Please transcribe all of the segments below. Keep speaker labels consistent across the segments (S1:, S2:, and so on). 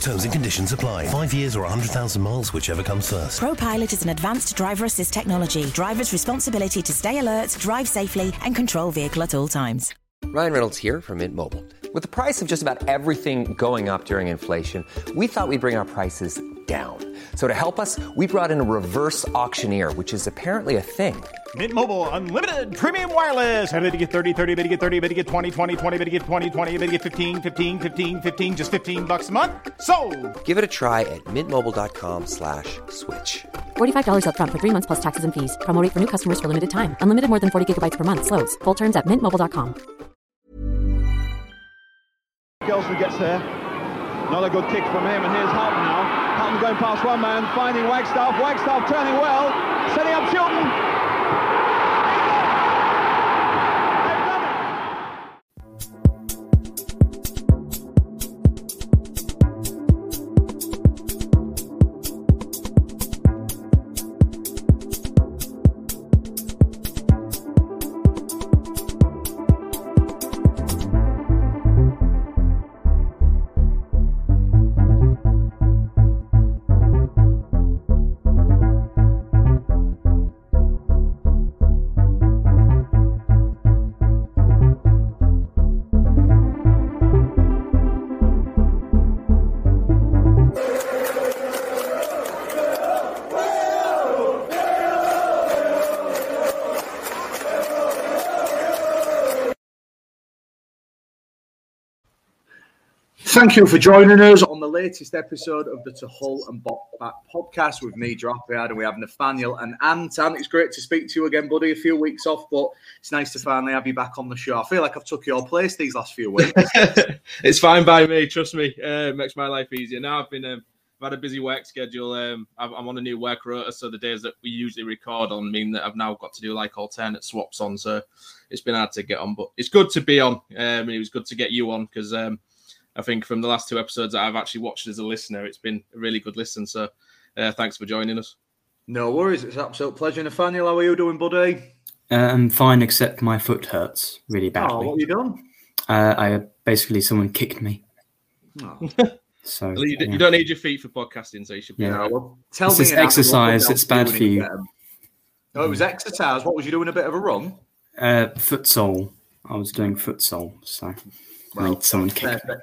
S1: Terms and conditions apply. Five years or 100,000 miles, whichever comes first.
S2: ProPilot is an advanced driver assist technology. Driver's responsibility to stay alert, drive safely, and control vehicle at all times.
S3: Ryan Reynolds here from Mint Mobile. With the price of just about everything going up during inflation, we thought we'd bring our prices down. So to help us, we brought in a reverse auctioneer, which is apparently a thing.
S4: Mint Mobile unlimited premium wireless. Ready to get 30, 30, bit to get 30, bit to get 20, 20, 20, bit to get 20, 20, bit to get 15, 15, 15, 15 just 15 bucks a month. So,
S3: Give it a try at mintmobile.com slash switch.
S5: $45 upfront for 3 months plus taxes and fees. Promo rate for new customers for limited time. Unlimited more than 40 gigabytes per month slows. Full terms at mintmobile.com.
S6: Gelsler gets there. Another good kick from him, and here's Houghton now. Going past one man, finding Wagstaff. Wagstaff turning well, setting up Chilton.
S7: Thank you for joining us on the latest episode of the To Hull and Bop Back podcast with me, Drapiad, and we have Nathaniel and Anton. It's great to speak to you again, buddy. A few weeks off, but it's nice to finally have you back on the show. I feel like I've took your place these last few weeks.
S8: it's fine by me. Trust me, uh, it makes my life easier. Now I've been, um, I've had a busy work schedule. Um, I'm I'm on a new work rota, so the days that we usually record on mean that I've now got to do like alternate swaps on. So it's been hard to get on, but it's good to be on. Um, and it was good to get you on because um, I think from the last two episodes that I've actually watched as a listener, it's been a really good listen. So uh, thanks for joining us.
S7: no worries. It's an absolute pleasure. Nathaniel, how are you doing, buddy?
S9: Uh, I'm fine, except my foot hurts really
S7: Oh,
S9: badly.
S7: what have you done?
S9: uh, I basically someone kicked me.
S7: Oh.
S9: So
S8: You,
S9: yeah.
S8: you don't need your feet for podcasting, so you should be.
S9: Yeah.
S8: all right.
S7: well, tell
S9: It's
S7: me
S9: just
S7: and
S9: exercise,
S7: what
S9: it's bad for you.
S7: in the- Oh, it was exercise. What was you doing? A bit of a run?
S9: uh, futsal. I was doing futsal, so I need someone kicked me.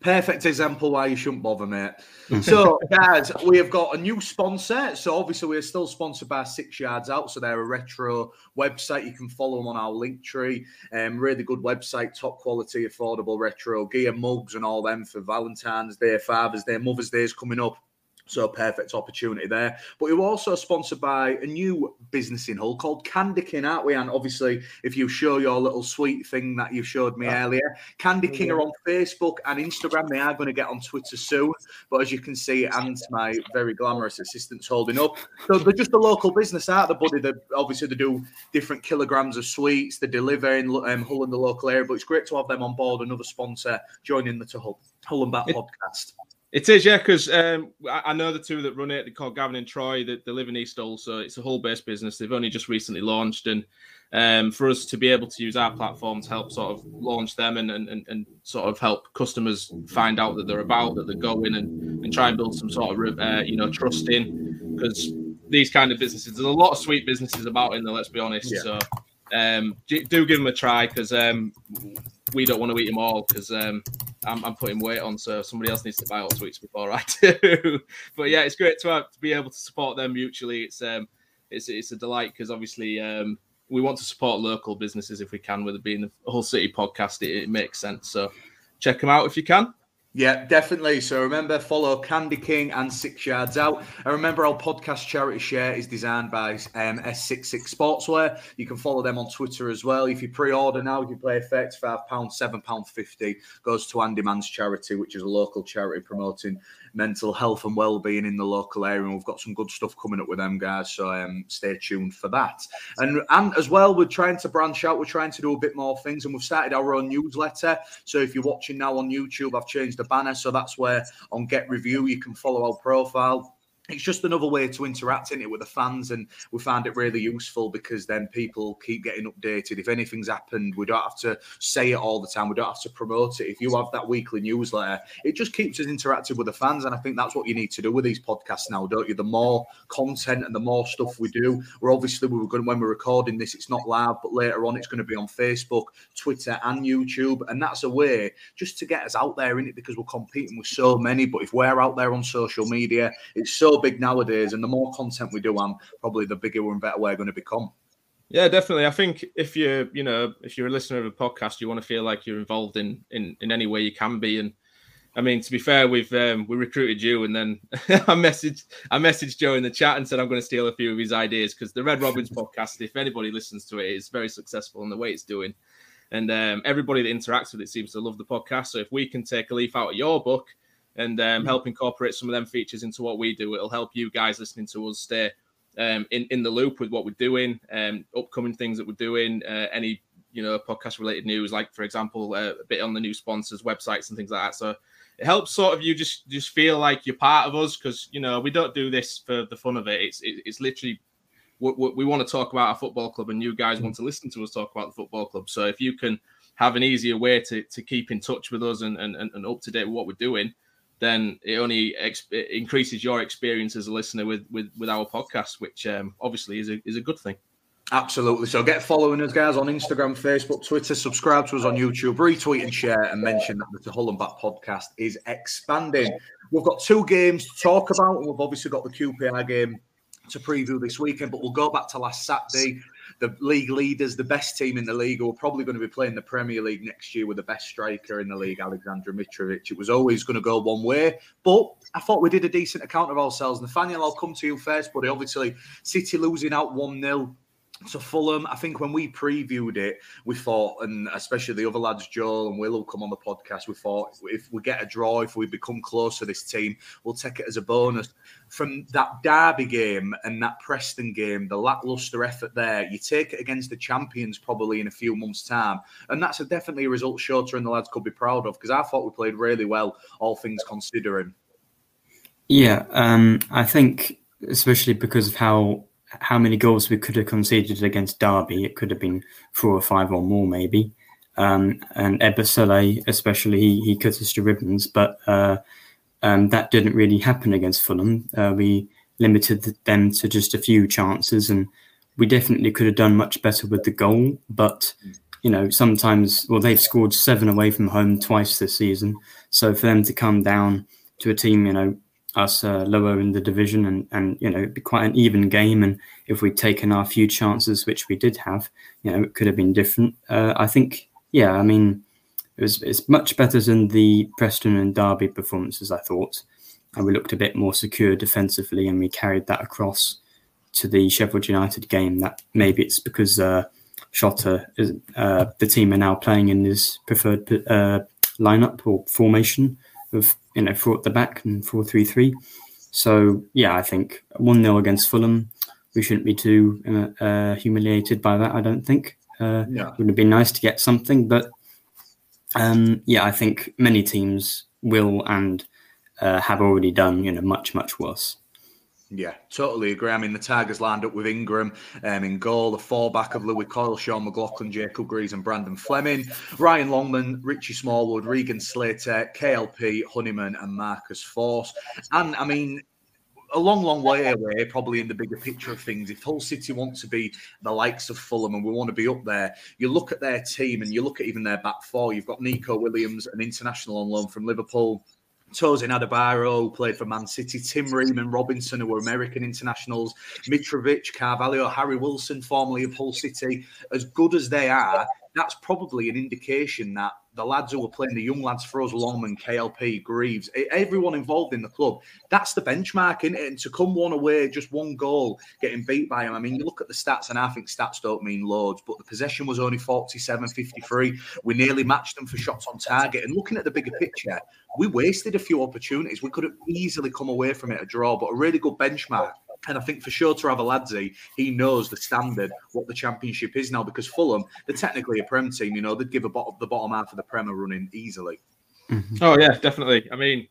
S7: Perfect. Example why you shouldn't bother, mate. So, guys, we have got a new sponsor. So, obviously, we're still sponsored by Six Yards Out. So, they're a retro website. You can follow them on our link tree. Um, really good website, top quality, affordable retro gear, mugs, and all them for Valentine's Day, Father's Day, Mother's Day is coming up. So perfect opportunity there. But we're also sponsored by a new business in Hull called Candy King, aren't we? And obviously, if you show your little sweet thing that you showed me earlier, Candy King are on Facebook and Instagram. They are going to get on Twitter soon. But as you can see, and my very glamorous assistant's holding up. So they're just a local business, aren't they, buddy? They obviously they do different kilograms of sweets. They deliver in um, Hull and the local area. But it's great to have them on board. Another sponsor joining the to Hull, Hull and Back podcast.
S8: It is, yeah, because um, I, know the two that run it. They're called Gavin and Troy. They, they live in East so it's a Hull-based business. They've only just recently launched, and um, for us to be able to use our platform to help sort of launch them and, and, and, and sort of help customers find out that they're about, that they're going, and, and try and build some sort of uh, you know trust in, because these kind of businesses, there's a lot of sweet businesses about in there. Let's be honest.
S7: Yeah.
S8: So um, do, do give them a try because um, we don't want to eat them all because um, I'm, I'm putting weight on, so somebody else needs to buy all the sweets before I do. but yeah, it's great to have to be able to support them mutually. It's um, it's it's a delight because obviously um, we want to support local businesses if we can. With it being a whole city podcast, it, it makes sense. So check them out if you can.
S7: Yeah, definitely. So remember, follow Candy King and Six Yards Out. And remember, our podcast charity share is designed by um, S66 Sportswear. You can follow them on Twitter as well. If you pre-order now, you play effects, five pounds, seven pound fifty goes to Andy Man's charity, which is a local charity promoting mental health and well-being in the local area. And we've got some good stuff coming up with them guys, so um, stay tuned for that. And and as well, we're trying to branch out. We're trying to do a bit more things, and we've started our own newsletter. So if you're watching now on YouTube, I've changed the banner, so that's where on Get Revue you can follow our profile it's just another way to interact in it with the fans and we find it really useful because then people keep getting updated. If anything's happened we don't have to say it all the time. We don't have to promote it. If you have that weekly newsletter it just keeps us interactive with the fans and i think that's what you need to do with these podcasts now don't you? The more content and the more stuff we do. We're obviously we are going when we're recording this it's not live but later on it's going to be on facebook twitter and youtube and that's a way just to get us out there in it? Because we're competing with so many but if we're out there on social media it's so big nowadays, and the more content we do on, probably the bigger and better we're going to become.
S8: Yeah, definitely. I think if you're, you know, if you're a listener of a podcast, you want to feel like you're involved in in, in any way you can be. And I mean, to be fair, we've um, we recruited you, and then I messaged I messaged Joe in the chat and said I'm going to steal a few of his ideas because the Red Robins podcast, if anybody listens to it, is very successful in the way it's doing, and um, everybody that interacts with it seems to love the podcast. So if we can take a leaf out of your book and um, help incorporate some of them features into what we do. It'll help you guys listening to us stay um, in in the loop with what we're doing, um, upcoming things that we're doing, uh, any you know podcast related news, like for example, uh, a bit on the new sponsors, websites, and things like that. So it helps sort of you just just feel like you're part of us because you know we don't do this for the fun of it. It's it, it's literally we, we want to talk about our football club, and you guys want to listen to us talk about the football club. So if you can have an easier way to, to keep in touch with us and, and, and up to date with what we're doing, then it only it increases your experience as a listener with with, with our podcast, which um, obviously is a is a good thing.
S7: Absolutely. So get following us, guys, on Instagram, Facebook, Twitter. Subscribe to us on YouTube, retweet and share, and mention that the Hull and Back podcast is expanding. We've got two games to talk about. We've obviously got the QPR game to preview this weekend, but we'll go back to last Saturday the league leaders, the best team in the league, who are probably going to be playing the Premier League next year with the best striker in the league, Alexander Mitrovic. It was always going to go one way, but I thought we did a decent account of ourselves. Nathaniel, I'll come to you first, but Obviously, City losing out 1 0 to Fulham. I think when we previewed it, we thought, and especially the other lads, Joel and Will, will come on the podcast. We thought if we get a draw, if we become close to this team, we'll take it as a bonus. From that Derby game and that Preston game, the lackluster effort there, you take it against the champions probably in a few months' time, and that's a definitely a result Shota and the lads could be proud of because I thought we played really well, all things considering.
S9: Yeah, um, I think especially because of how how many goals we could have conceded against Derby. It could have been four or five or more, maybe. Um, and Ebosele, especially, he, he cut us to ribbons, but uh, um, that didn't really happen against Fulham. Uh, we limited them to just a few chances, and we definitely could have done much better with the goal. But you know, sometimes, well, they've scored seven away from home twice this season, so for them to come down to a team, you know, us uh, lower in the division and and you know it'd be quite an even game. And if we'd taken our few chances which we did have you know it could have been different. Uh, i think yeah i mean it was it's much better than the preston and derby performances i thought. And we looked a bit more secure defensively and we carried that across to the sheffield united game that maybe it's because uh Shota is uh, the team are now playing in his preferred uh, lineup or formation of you know four at the back and four three three. So yeah, I think one 0 against Fulham. We shouldn't be too uh, uh, humiliated by that. I don't think. Uh, yeah. It would have been nice to get something, but um, yeah, I think many teams will and uh, have already done you know much much worse.
S7: Yeah, totally agree. I mean, the Tigers lined up with Ingram um, in goal, the fallback of Lewie Coyle, Sean McLaughlin, Jacob Greaves, and Brandon Fleming, Ryan Longman, Richie Smallwood, Regan Slater, KLP, Honeyman, and Marcus Forss. And I mean, a long, long way away, probably in the bigger picture of things. If Hull City want to be the likes of Fulham and we want to be up there, you look at their team and you look at even their back four. You've got Neco Williams, an international on loan from Liverpool. Tosin who played for Man City, Tim Ream and Robinson, who were American internationals, Mitrovic, Carvalho, Harry Wilson, formerly of Hull City. As good as they are, that's probably an indication that the lads who were playing, the young lads for us, Longman, KLP, Greaves, everyone involved in the club, that's the benchmark, is And to come one away, just one goal, getting beat by him. I mean, you look at the stats, and I think stats don't mean loads, but the possession was only 47 53. We nearly matched them for shots on target. And looking at the bigger picture, we wasted a few opportunities. We could have easily come away from it a draw, but a really good benchmark. And I think for Shota Arveladze, he knows the standard, what the championship is now, because Fulham, they're technically a Prem team, you know, they'd give a bottom, the bottom half of the Prem a running easily.
S8: Mm-hmm. Oh, yeah, definitely. I mean,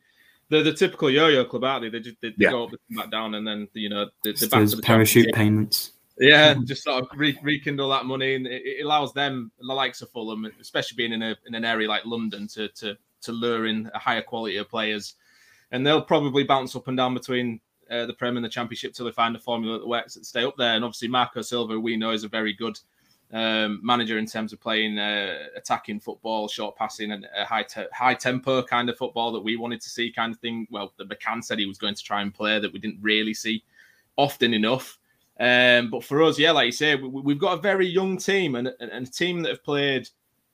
S8: they're the typical yo-yo club, aren't they? They just they, they yeah. go up, and back down, and then you know they're,
S9: they're back to the parachute payments.
S8: Yeah, just sort of re- rekindle that money, and it, it, allows them, the likes of Fulham, especially being in a in an area like London, to to to lure in a higher quality of players, and they'll probably bounce up and down between uh, the Prem and the Championship till they find a formula that works and stay up there. And obviously, Marco Silva, we know, is a very good um, manager in terms of playing uh, attacking football, short passing, and a high te- high tempo kind of football that we wanted to see, kind of thing. Well, the McCann said he was going to try and play that we didn't really see often enough. Um, but for us, yeah, like you say, we, have got a very young team and, and, a team that have played,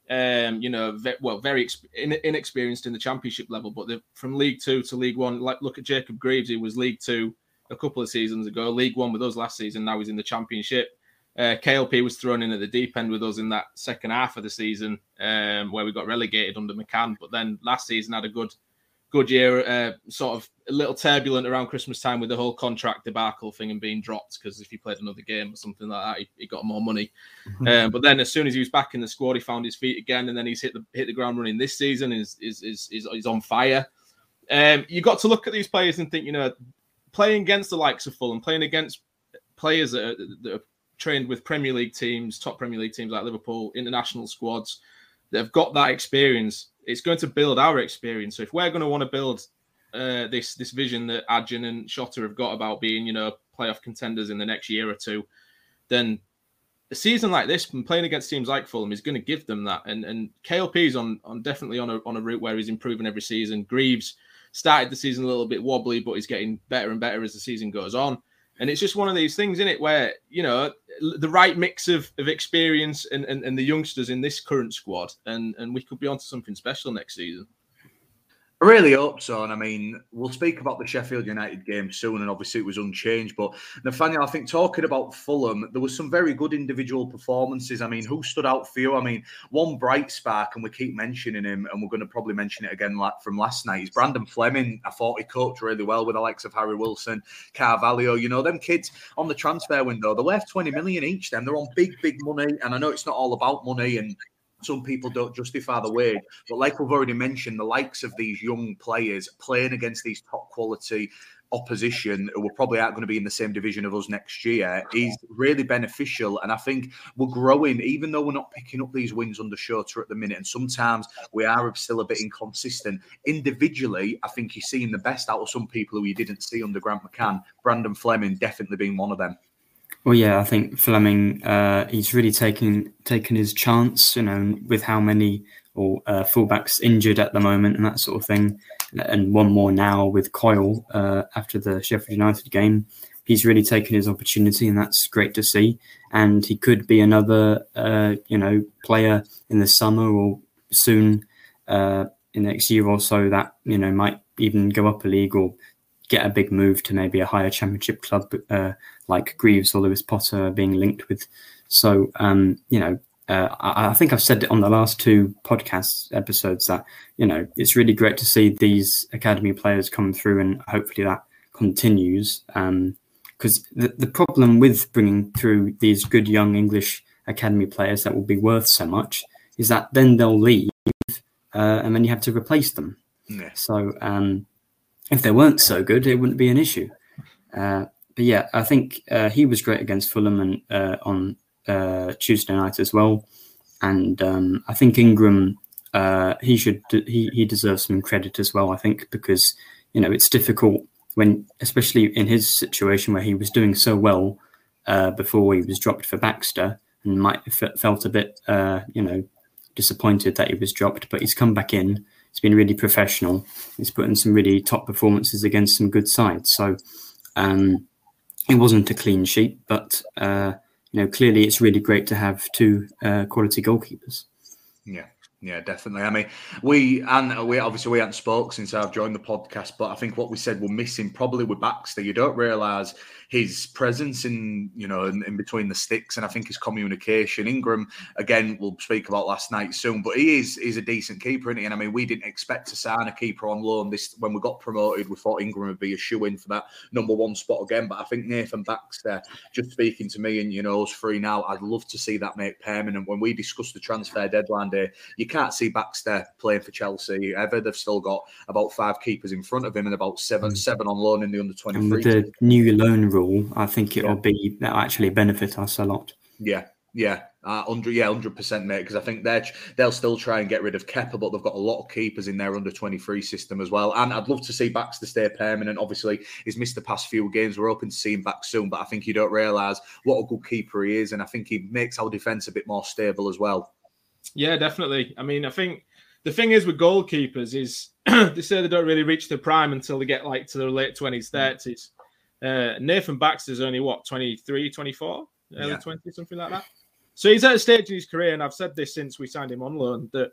S8: um, you know, ve- well, very inexperienced in the championship level. But from League Two to League One, like look at Jacob Greaves, he was League Two a couple of seasons ago, League One with us last season. Now he's in the Championship. Uh, KLP was thrown in at the deep end with us in that second half of the season, um, where we got relegated under McCann. But then last season had a good, good year. Uh, sort of a little turbulent around Christmas time with the whole contract debacle thing and being dropped because if he played another game or something like that, he, he got more money. Mm-hmm. Um, but then as soon as he was back in the squad, he found his feet again, and then he's hit the hit the ground running this season. is is is is, is on fire. Um, you got to look at these players and think, you know, playing against the likes of Fulham, playing against players that are, that are trained with Premier League teams, top Premier League teams like Liverpool, international squads that have got that experience. It's going to build our experience. So if we're going to want to build uh, this this vision that Acun and Shota have got about being, you know, playoff contenders in the next year or two, then a season like this and playing against teams like Fulham is going to give them that. And and KLP is on on definitely on a on a route where he's improving every season. Greaves started the season a little bit wobbly, but he's getting better and better as the season goes on. And it's just one of these things, in it, where you know the right mix of, of experience and, and, and the youngsters in this current squad, and and we could be onto something special next season.
S7: I really hope so. And I mean, we'll speak about the Sheffield United game soon, and obviously it was unchanged. But Nathaniel, I think talking about Fulham, there was some very good individual performances. I mean, who stood out for you? I mean, one bright spark, and we keep mentioning him, and we're going to probably mention it again from last night, is Brandon Fleming. I thought he coached really well with the likes of Harry Wilson, Carvalho. You know, them kids on the transfer window, they're worth 20 million each, them. They're on big, big money. And I know it's not all about money and some people don't justify the wage. But like we've already mentioned, the likes of these young players playing against these top quality opposition who are probably aren't going to be in the same division of us next year is really beneficial. And I think we're growing, even though we're not picking up these wins under Shota at the minute. And sometimes we are still a bit inconsistent. Individually, I think you're seeing the best out of some people who you didn't see under Grant McCann. Brandon Fleming definitely being one of them.
S9: Well, yeah, I think Fleming, uh, he's really taken taken his chance, you know, with how many or uh, fullbacks injured at the moment and that sort of thing, and one more now with Coyle uh, after the Sheffield United game. He's really taken his opportunity, and that's great to see. And he could be another, uh, you know, player in the summer or soon uh, in the next year or so that you know might even go up a league or get a big move to maybe a higher championship club uh, like Greaves or Lewis Potter being linked with. So, um, you know, uh, I, I, think I've said it on the last two podcast episodes that, you know, it's really great to see these academy players come through and hopefully that continues. Because um, the, the problem with bringing through these good young English academy players that will be worth so much is that then they'll leave uh, and then you have to replace them. Yeah. So, um, if they weren't so good, it wouldn't be an issue. Uh, but yeah, I think uh, he was great against Fulham and uh, on uh, Tuesday night as well. And um, I think Ingram, uh, he should he he deserves some credit as well. I think because you know it's difficult when, especially in his situation where he was doing so well uh, before he was dropped for Baxter, and might have felt a bit you know disappointed that he was dropped, but he's come back in He's been really professional. He's put in some really top performances against some good sides. So um, it wasn't a clean sheet, but uh, you know, clearly it's really great to have two uh, quality goalkeepers.
S7: Yeah. Yeah, definitely. I mean, we and uh, we obviously we haven't spoke since I've joined the podcast, but I think what we said we're missing probably with Baxter. You don't realise his presence in you know in, in, between the sticks, and I think his communication. Ingram again, we'll speak about last night soon, but he is is a decent keeper, he? And I mean, we didn't expect to sign a keeper on loan. This when we got promoted, we thought Ingram would be a shoe in for that number one spot again. But I think Nathan Baxter, just speaking to me and you know us three now, I'd love to see that make permanent. When we discussed the transfer deadline day, you can't see Baxter playing for Chelsea ever. They've still got about five keepers in front of him and about seven mm. seven on loan in the under twenty three.
S9: The new loan rule, I think it will be that actually benefit us a lot.
S7: Yeah, yeah, uh, hundred, yeah, hundred percent, mate. Because I think they they'll still try and get rid of Kepa, but they've got a lot of keepers in their under twenty three system as well. And I'd love to see Baxter stay permanent. Obviously, he's missed the past few games. We're hoping to see him back soon, but I think you don't realise what a good keeper he is, and I think he makes our defence a bit more stable as well.
S8: Yeah, definitely. I mean, I think the thing is with goalkeepers is they say they don't really reach their prime until they get like to their late twenties, thirties. Uh, Nathan Baxter's only what 23, 24, early yeah. 20, something like that. So he's at a stage in his career, and I've said this since we signed him on loan that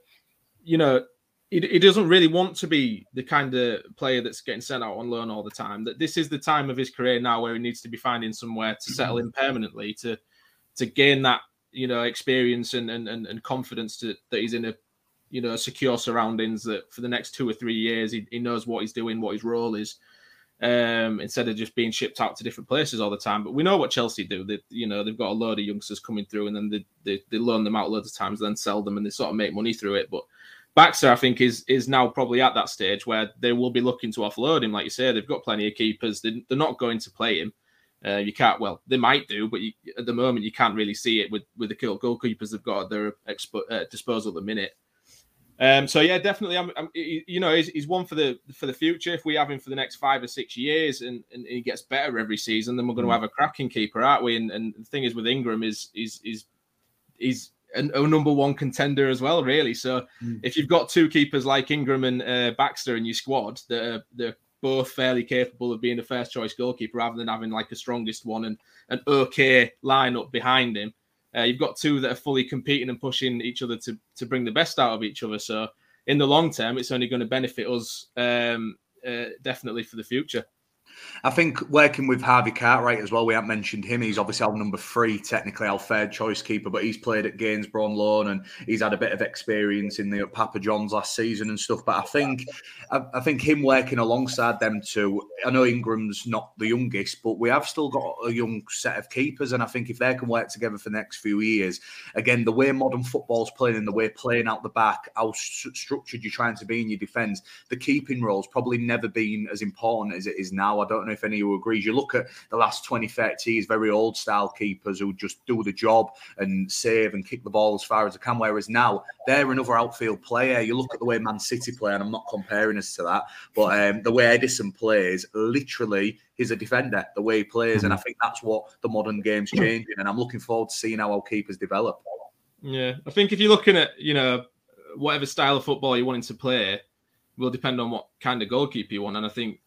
S8: you know he, he doesn't really want to be the kind of player that's getting sent out on loan all the time. That this is the time of his career now where he needs to be finding somewhere to settle in permanently to to gain that you know experience and and, and confidence to, that he's in a you know secure surroundings that for the next two or three years he, he knows what he's doing, what his role is um, instead of just being shipped out to different places all the time. But we know what Chelsea do. They, you know, they've got a load of youngsters coming through, and then they, they, they loan them out loads of times, then sell them, and they sort of make money through it. But Baxter, I think, is is now probably at that stage where they will be looking to offload him. Like you say, they've got plenty of keepers. They, are not going to play him. Uh, you can't. Well, they might do, but you, at the moment, you can't really see it with with the goalkeepers they've got at their expo- uh, disposal at the minute. Um, so yeah, definitely. I'm, I'm you know, he's, he's, one for the for the future. If we have him for the next five or six years, and, and he gets better every season, then we're going to mm. have a cracking keeper, aren't we? And, and the thing is with Ingram is is is is a, a number one contender as well, really. So mm. if you've got two keepers like Ingram and uh, Baxter in your squad, they're they're both fairly capable of being a first choice goalkeeper, rather than having like a strongest one and an okay lineup behind him. Uh, you've got two that are fully competing and pushing each other to to bring the best out of each other. So in the long term, it's only going to benefit us um, uh, definitely for the future.
S7: I think working with Harvey Cartwright as well, we haven't mentioned him. He's obviously our number three, technically our third choice keeper, but he's played at Gainsborough on loan and he's had a bit of experience in the Papa John's last season and stuff. But I think I, I think him working alongside them two, I know Ingram's not the youngest, but we have still got a young set of keepers. And I think if they can work together for the next few years, again, the way modern football's playing and the way playing out the back, how st- structured you're trying to be in your defence, the keeping role's probably never been as important as it is now. I don't know if any of you agrees. You look at the last 20, 30 years, very old style keepers who just do the job and save and kick the ball as far as they can. Whereas now they're another outfield player. You look at the way Man City play, and I'm not comparing us to that, but um, the way Ederson plays, literally, he's a defender, the way he plays. And I think that's what the modern game's changing. And I'm looking forward to seeing how our keepers develop.
S8: Yeah, I think if you're looking at, you know, whatever style of football you're wanting to play, will depend on what kind of goalkeeper you want. And I think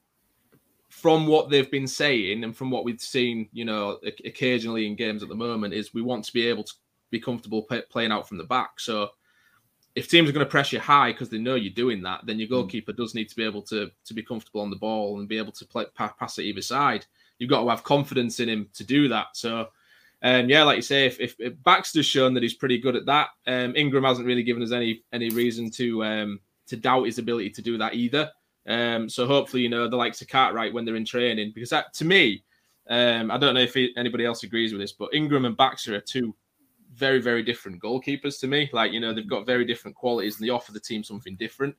S8: from what they've been saying and from what we've seen, you know, occasionally in games at the moment, is we want to be able to be comfortable playing out from the back. So if teams are going to press you high because they know you're doing that, then your hmm. goalkeeper does need to be able to to be comfortable on the ball and be able to play pass it either side. You've got to have confidence in him to do that. So, um, yeah, like you say, if, if, if Baxter's shown that he's pretty good at that, um, Ingram hasn't really given us any any reason to um, to doubt his ability to do that either. Um, so hopefully, you know, the likes of Cartwright when they're in training, because that, to me, um, I don't know if anybody else agrees with this, but Ingram and Baxter are two very, very different goalkeepers to me. Like, you know, they've got very different qualities and they offer the team something different.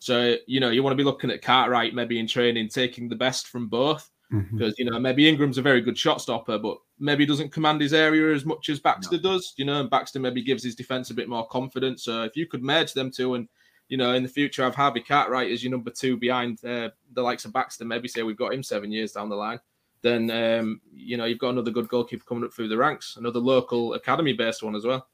S8: So, you know, you want to be looking at Cartwright maybe in training, taking the best from both. Mm-hmm. Because, you know, maybe Ingram's a very good shot stopper, but maybe doesn't command his area as much as Baxter no. does, you know, and Baxter maybe gives his defense a bit more confidence. So if you could merge them two and you know, in the future, have Harvey Cartwright as your number two behind uh, the likes of Baxter. Maybe say we've got him seven years down the line. Then um, you know you've got another good goalkeeper coming up through the ranks, another local academy-based one as well.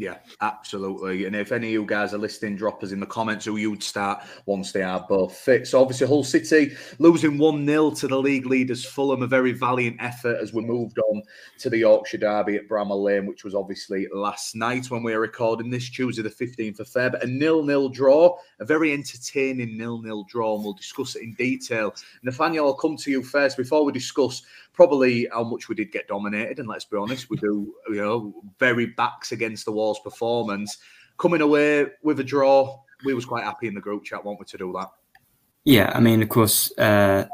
S7: Yeah, absolutely. And if any of you guys are listening, drop us in the comments who you'd start once they are both fit. So obviously Hull City losing 1-0 to the league leaders Fulham, a very valiant effort as we moved on to the Yorkshire Derby at Bramall Lane, which was obviously last night when we were recording this Tuesday the 15th of Feb. A nil-nil draw, a very entertaining nil-nil draw, and we'll discuss it in detail. Nathaniel, I'll come to you first before we discuss probably how much we did get dominated. And let's be honest, we do, you know, very backs against the wall's performance. Coming away with a draw, we was quite happy in the group chat, want we to do that?
S9: Yeah, I mean, of course, uh,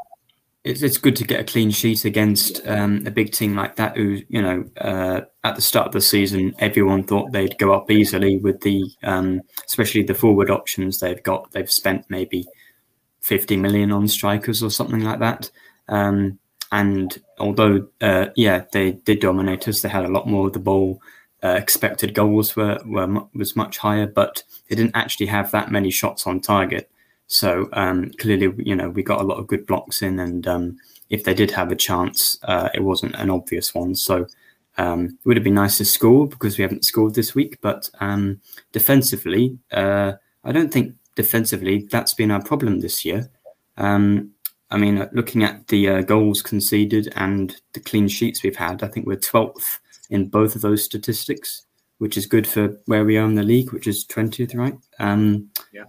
S9: it's, it's good to get a clean sheet against um, a big team like that. Who, you know, uh, at the start of the season, everyone thought they'd go up easily with the, um, especially the forward options they've got. They've spent maybe fifty million on strikers or something like that. Um, and although, uh, yeah, they did dominate us, they had a lot more of the ball. Uh, expected goals were, were was much higher, but they didn't actually have that many shots on target. So um, clearly, you know, we got a lot of good blocks in, and um, if they did have a chance, uh, it wasn't an obvious one. So um, it would have been nice to score because we haven't scored this week. But um, defensively, uh, I don't think defensively that's been our problem this year. Um, I mean, looking at the uh, goals conceded and the clean sheets we've had, I think we're 12th in both of those statistics, which is good for where we are in the league, which is 20th, right? Um,
S7: yeah.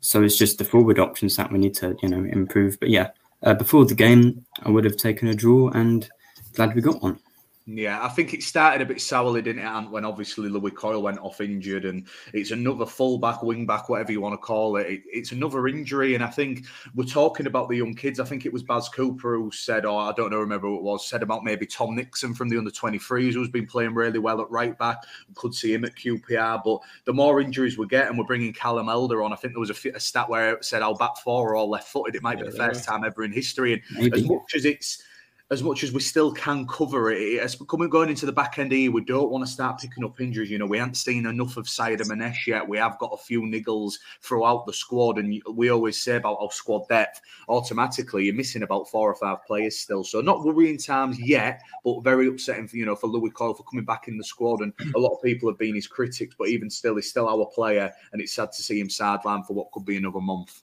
S9: So it's just the forward options that we need to, you know, improve. But yeah, uh, before the game, I would have taken a draw and glad we got one.
S7: Yeah, I think it started a bit sourly, didn't it, Ant, when obviously Lewie Coyle went off injured, and it's another fullback, wing back, whatever you want to call it. it. It's another injury, and I think we're talking about the young kids. I think it was Baz Cooper who said, or I don't know, remember who it was, said about maybe Tom Nixon from the under 23s, who's been playing really well at right back. Could see him at QPR, but the more injuries we get, and we're bringing Callum Elder on. I think there was a, a stat where it said our back four are all left footed. It might be yeah, the first time ever in history, and maybe. as much as it's as much as we still can cover it, as coming going into the back end here, we don't want to start picking up injuries. You know, we haven't seen enough of Sayyadmanesh yet. We have got a few niggles throughout the squad, and we always say about our squad depth. Automatically, you're missing about four or five players still. So not worrying times yet, but very upsetting for you know for Lewie Coyle for coming back in the squad. And a lot of people have been his critics, but even still, he's still our player, and it's sad to see him sidelined for what could be another month.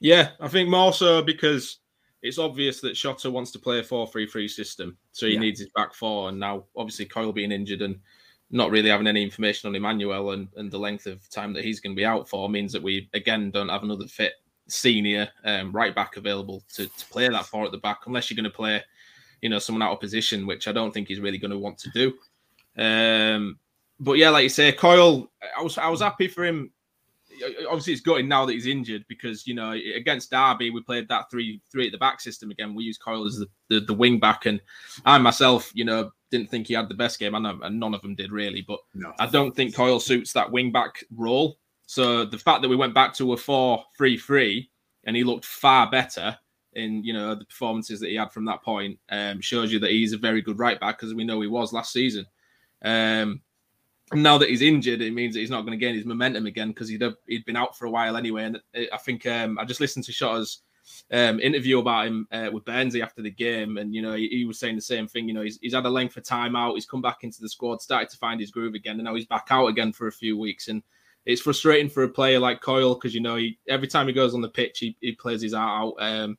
S8: Yeah, I think more so because it's obvious that Shota wants to play a 4 3 3 system. So he yeah. needs his back four. And now, obviously, Coyle being injured and not really having any information on Emmanuel and, and the length of time that he's going to be out for means that we, again, don't have another fit senior um, right back available to, to play that four at the back, unless you're going to play, you know, someone out of position, which I don't think he's really going to want to do. Um, but yeah, like you say, Coyle, I was I was happy for him obviously it's gutting now that he's injured because you know against Derby we played that three three at the back system again. We used Coyle as the, the, the wing back, and I myself, you know, didn't think he had the best game. I know, and none of them did really, but no. I don't think Coyle suits that wing back role. So the fact that we went back to a four three three and he looked far better in you know the performances that he had from that point um, shows you that he's a very good right back because we know he was last season. Um, now that he's injured, it means that he's not going to gain his momentum again because he'd have, he'd been out for a while anyway. And I think um, I just listened to Shota's um, interview about him uh, with Bernsey after the game, and you know he, he, was saying the same thing. You know he's, he's had a length of time out. He's come back into the squad, started to find his groove again, and now he's back out again for a few weeks. And it's frustrating for a player like Coyle because you know he, every time he goes on the pitch, he, he plays his heart out. Um,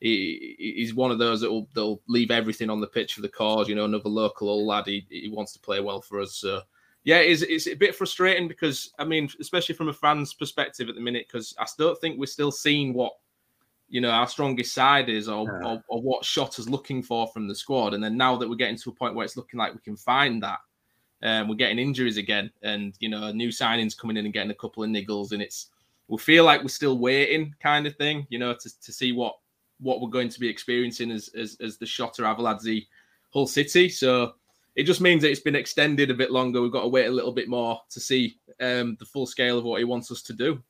S8: he, he's one of those that will they'll leave everything on the pitch for the cause. You know, another local old lad. He, he wants to play well for us. So yeah, it's, it's a bit frustrating because I mean, especially from a fan's perspective at the minute, because I still think we're still seeing what you know our strongest side is, or, yeah. or, or what Shota's looking for from the squad. And then now that we're getting to a point where it's looking like we can find that, um, we're getting injuries again, and you know, new signings coming in and getting a couple of niggles, and it's we feel like we're still waiting, kind of thing, you know, to, to see what what we're going to be experiencing as as, as the Shota Arveladze Hull City. So it just means that it's been extended a bit longer. We've got to wait a little bit more to see um, the full scale of what he wants us to do.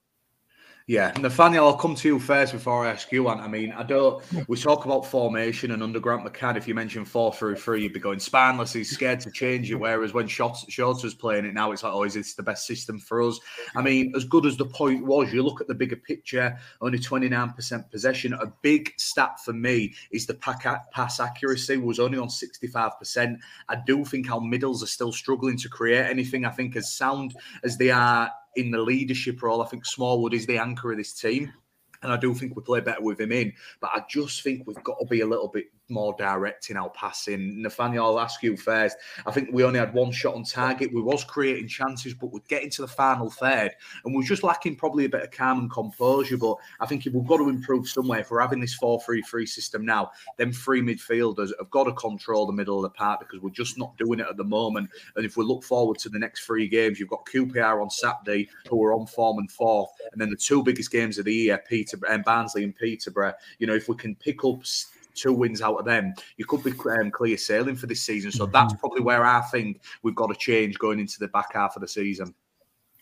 S7: Yeah, Nathaniel, I'll come to you first before I ask you, one. I mean, I don't. We talk about formation and under Grant McCann. If you mention four through three, you'd be going spineless. He's scared to change it. Whereas when Shorts was playing it now, it's like, oh, is this the best system for us? I mean, as good as the point was, you look at the bigger picture. Only twenty nine percent possession. A big stat for me is the pass accuracy was only on sixty five percent. I do think our middles are still struggling to create anything. I think as sound as they are in the leadership role. I think Smallwood is the anchor of this team. And I do think we play better with him in, but I just think we've got to be a little bit more direct in our passing. Nathaniel, I'll ask you first. I think we only had one shot on target. We was creating chances, but we're getting to the final third, and we're just lacking probably a bit of calm and composure. But I think if we've got to improve somewhere, if we're having this 4-3-3 system now, then three midfielders have got to control the middle of the park because we're just not doing it at the moment. And if we look forward to the next three games, you've got QPR on Saturday, who are on form and fourth, and then the two biggest games of the year, Peter and Barnsley and Peterborough. You know, if we can pick up two wins out of them, you could be um, clear sailing for this season. So that's probably where I think we've got to change going into the back half of the season.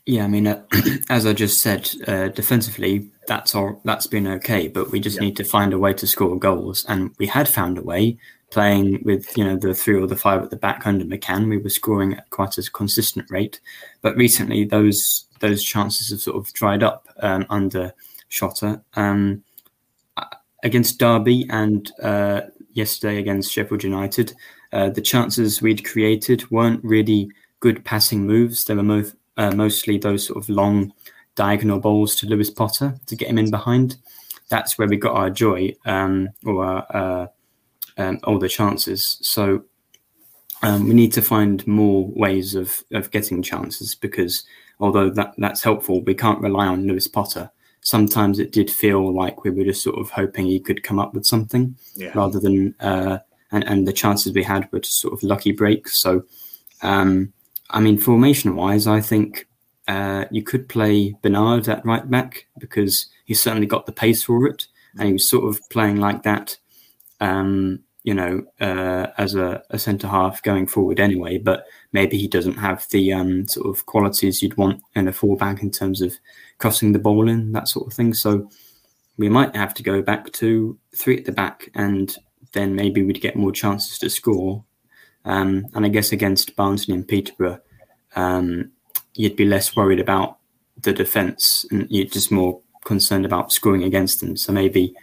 S9: Yeah, I mean, uh, as I just said, uh, defensively, that's all. That's been okay, but we just yeah. need to find a way to score goals, and we had found a way playing with you know the three or the five at the back under McCann. We were scoring at quite a consistent rate, but recently those those chances have sort of dried up um, under Shota. Um, against Derby and uh, yesterday against Sheffield United, uh, the chances we'd created weren't really good passing moves. They were mo- uh, mostly those sort of long diagonal balls to Lewis Potter to get him in behind. That's where we got our joy um, or our, uh, um, all the chances. So um, we need to find more ways of, of getting chances because although that, that's helpful, we can't rely on Lewis Potter sometimes it did feel like we were just sort of hoping he could come up with something yeah. rather than uh, and and the chances we had were just sort of lucky breaks. So, um, I mean, formation wise, I think uh, you could play Bernard at right back because he's certainly got the pace for it, and he was sort of playing like that. Um, you know, uh, as a, a centre half going forward anyway, but maybe he doesn't have the um, sort of qualities you'd want in a fullback in terms of crossing the ball in, that sort of thing. So we might have to go back to three at the back, and then maybe we'd get more chances to score. Um, and I guess against Barnsley and Peterborough, um, you'd be less worried about the defence, and you're just more concerned about scoring against them. So maybe,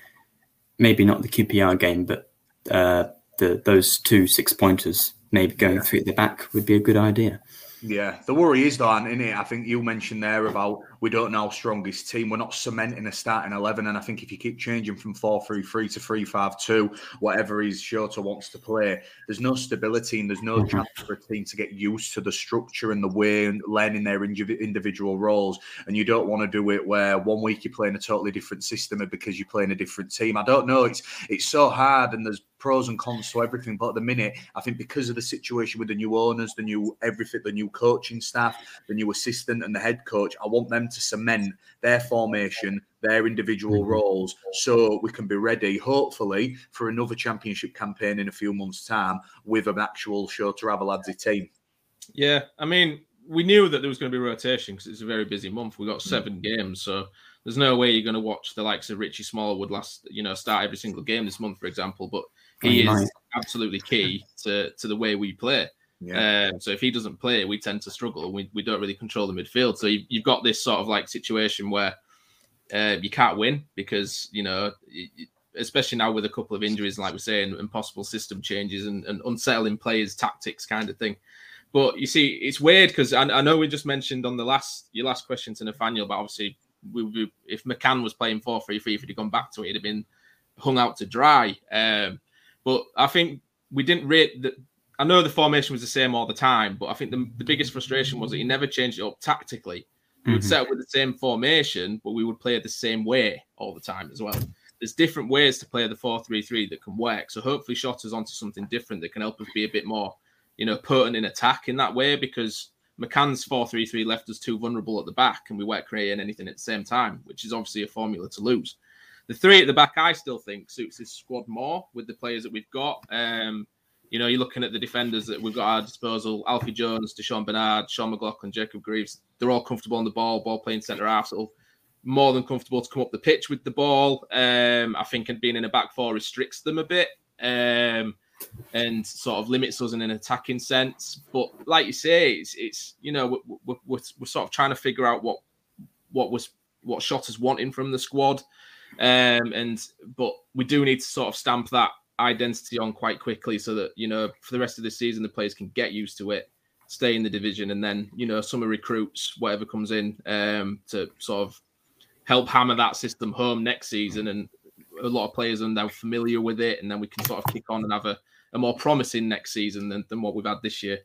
S9: maybe not the QPR game, but uh, the those two six pointers, maybe going yeah. at the back would be a good idea.
S7: Yeah, the worry is though, isn't it? I think you mentioned there about we don't know our strongest team. We're not cementing a starting eleven, and I think if you keep changing from four three three to three five two, whatever his Shota wants to play, there's no stability and there's no mm-hmm. chance for a team to get used to the structure and the way and learning their individual roles. And you don't want to do it where one week you're playing a totally different system because you're playing a different team. I don't know. It's it's so hard, and there's pros and cons to everything. But at the minute, I think because of the situation with the new owners, the new everything, the new coaching staff, the new assistant, and the head coach, I want them to cement their formation, their individual mm-hmm. roles, so we can be ready, hopefully, for another championship campaign in a few months' time with an actual Shota Arveladze team.
S8: Yeah, I mean, we knew that there was going to be rotation because it's a very busy month. We got seven mm. games, so there's no way you're going to watch the likes of Richie Smallwood last, you know, start every single game this month, for example. But he is absolutely key to to the way we play. Yeah. Um, so if he doesn't play, we tend to struggle. We, we don't really control the midfield. So you, have got this sort of like situation where uh, you can't win because you know, especially now with a couple of injuries, like we're saying, and possible system changes and, and unsettling players' tactics kind of thing. But you see, it's weird because I, I, know we just mentioned on the last your last question to Nathaniel, but obviously, we, we, if McCann was playing four three three, if he'd gone back to it, he'd have been hung out to dry. Um, but I think we didn't rate that. I know the formation was the same all the time, but I think the, the biggest frustration was that he never changed it up tactically. We would mm-hmm. set up with the same formation, but we would play it the same way all the time as well. There's different ways to play the 4 3 3 that can work. So hopefully, Shota's onto something different that can help us be a bit more, you know, potent in attack in that way because McCann's 4 3 3 left us too vulnerable at the back and we weren't creating anything at the same time, which is obviously a formula to lose. The three at the back, I still think suits this squad more with the players that we've got. Um, you know, you're looking at the defenders that we've got at our disposal: Alfie Jones, Di'Shon Bernard, Sean McLaughlin, Jacob Greaves. They're all comfortable on the ball, ball playing centre half. So more than comfortable to come up the pitch with the ball. Um, I think being in a back four restricts them a bit um, and sort of limits us in an attacking sense. But like you say, it's, it's you know we're, we're, we're, sort of trying to figure out what what was what shot is wanting from the squad, um, and but we do need to sort of stamp that identity on quite quickly so that you know for the rest of the season the players can get used to it stay in the division and then you know summer recruits whatever comes in um, to sort of help hammer that system home next season. And a lot of players are now familiar with it and then we can sort of kick on and have a, a more promising next season than, than what we've had this year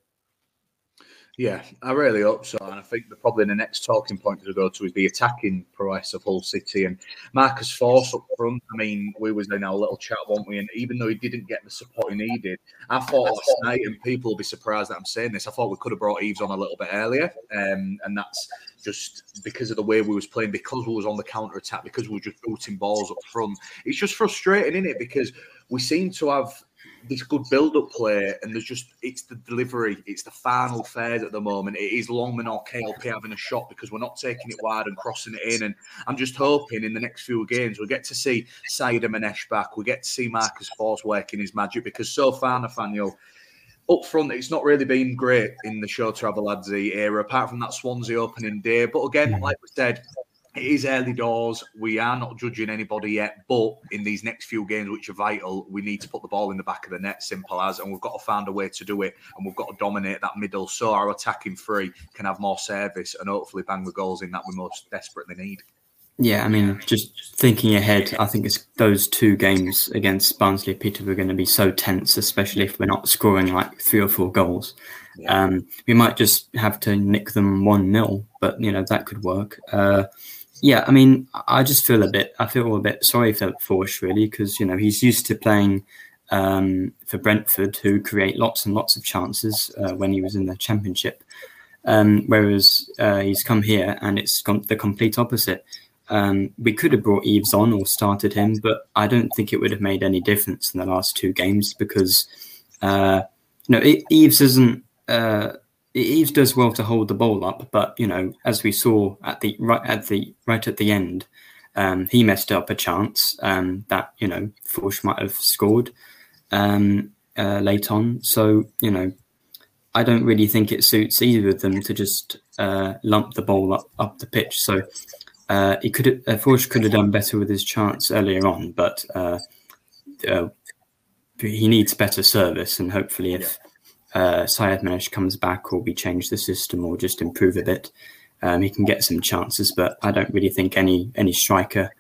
S7: yeah, I really hope so. And I think that probably the next talking point to go to is the attacking prowess of Hull City and Marcus Forss up front. I mean, we was in our little chat, weren't we? And even though he didn't get the support he needed, I thought last night, and people will be surprised that I'm saying this, I thought we could have brought Eaves on a little bit earlier. Um, and that's just because of the way we was playing, because we was on the counter attack, because we were just booting balls up front. It's just frustrating, isn't it? Because we seem to have this good build-up play, and there's just it's the delivery, it's the final third at the moment. It is Longman or KLP having a shot because we're not taking it wide and crossing it in. And I'm just hoping in the next few games we'll get to see Sayyadmanesh back. We get to see Marcus Forss working his magic because so far, Nathaniel, up front, it's not really been great in the Shota Arveladze era, apart from that Swansea opening day. But again, mm. like we said, it is early doors. We are not judging anybody yet, but in these next few games, which are vital, we need to put the ball in the back of the net, simple as, and we've got to find a way to do it, and we've got to dominate that middle so our attacking three can have more service and hopefully bang the goals in that we most desperately need.
S9: Yeah, I mean, just thinking ahead, I think it's those two games against Barnsley Peter are going to be so tense, especially if we're not scoring like three or four goals. Yeah. Um, we might just have to nick them one 0 but you know that could work. Uh, yeah, I mean, I just feel a bit. I feel a bit sorry for Forss really because you know he's used to playing um, for Brentford, who create lots and lots of chances uh, when he was in the Championship. Um, whereas uh, he's come here and it's the complete opposite. Um, we could have brought Eaves on or started him, but I don't think it would have made any difference in the last two games because uh, you know Eaves isn't uh, Eaves does well to hold the ball up, but you know, as we saw at the right at the right at the end, um, he messed up a chance um, that you know Forss might have scored um, uh, late on. So you know, I don't really think it suits either of them to just uh, lump the ball up up the pitch. So uh, he could uh, Forss could have done better with his chance earlier on, but uh, uh, he needs better service, and hopefully, if uh, Sayyadmanesh comes back or we change the system or just improve a bit, um, he can get some chances. But I don't really think any any striker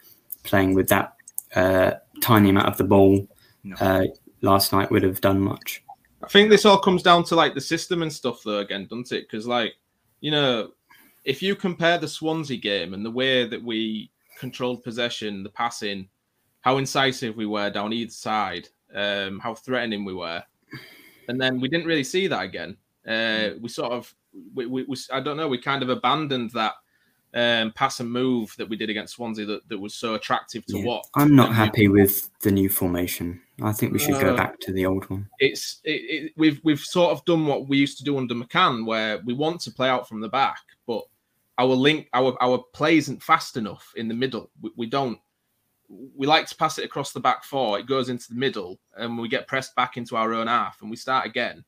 S9: playing with that uh, tiny amount of the ball no. uh, last night would have done much.
S8: I think this all comes down to like the system and stuff, though. Again, doesn't it? Because like you know, if you compare the Swansea game and the way that we controlled possession, the passing, how incisive we were down either side, um, how threatening we were and then we didn't really see that again. Uh, we sort of, we, we, we, I don't know, we kind of abandoned that um, pass and move that we did against Swansea that, that was so attractive to yeah. watch.
S9: I'm not happy we, with the new formation. I think we should uh, go back to the old one.
S8: It's it, it, we've we've sort of done what we used to do under McCann, where we want to play out from the back, but our link, our our play isn't fast enough in the middle. We, we don't we like to pass it across the back four. It goes into the middle, and we get pressed back into our own half, and we start again.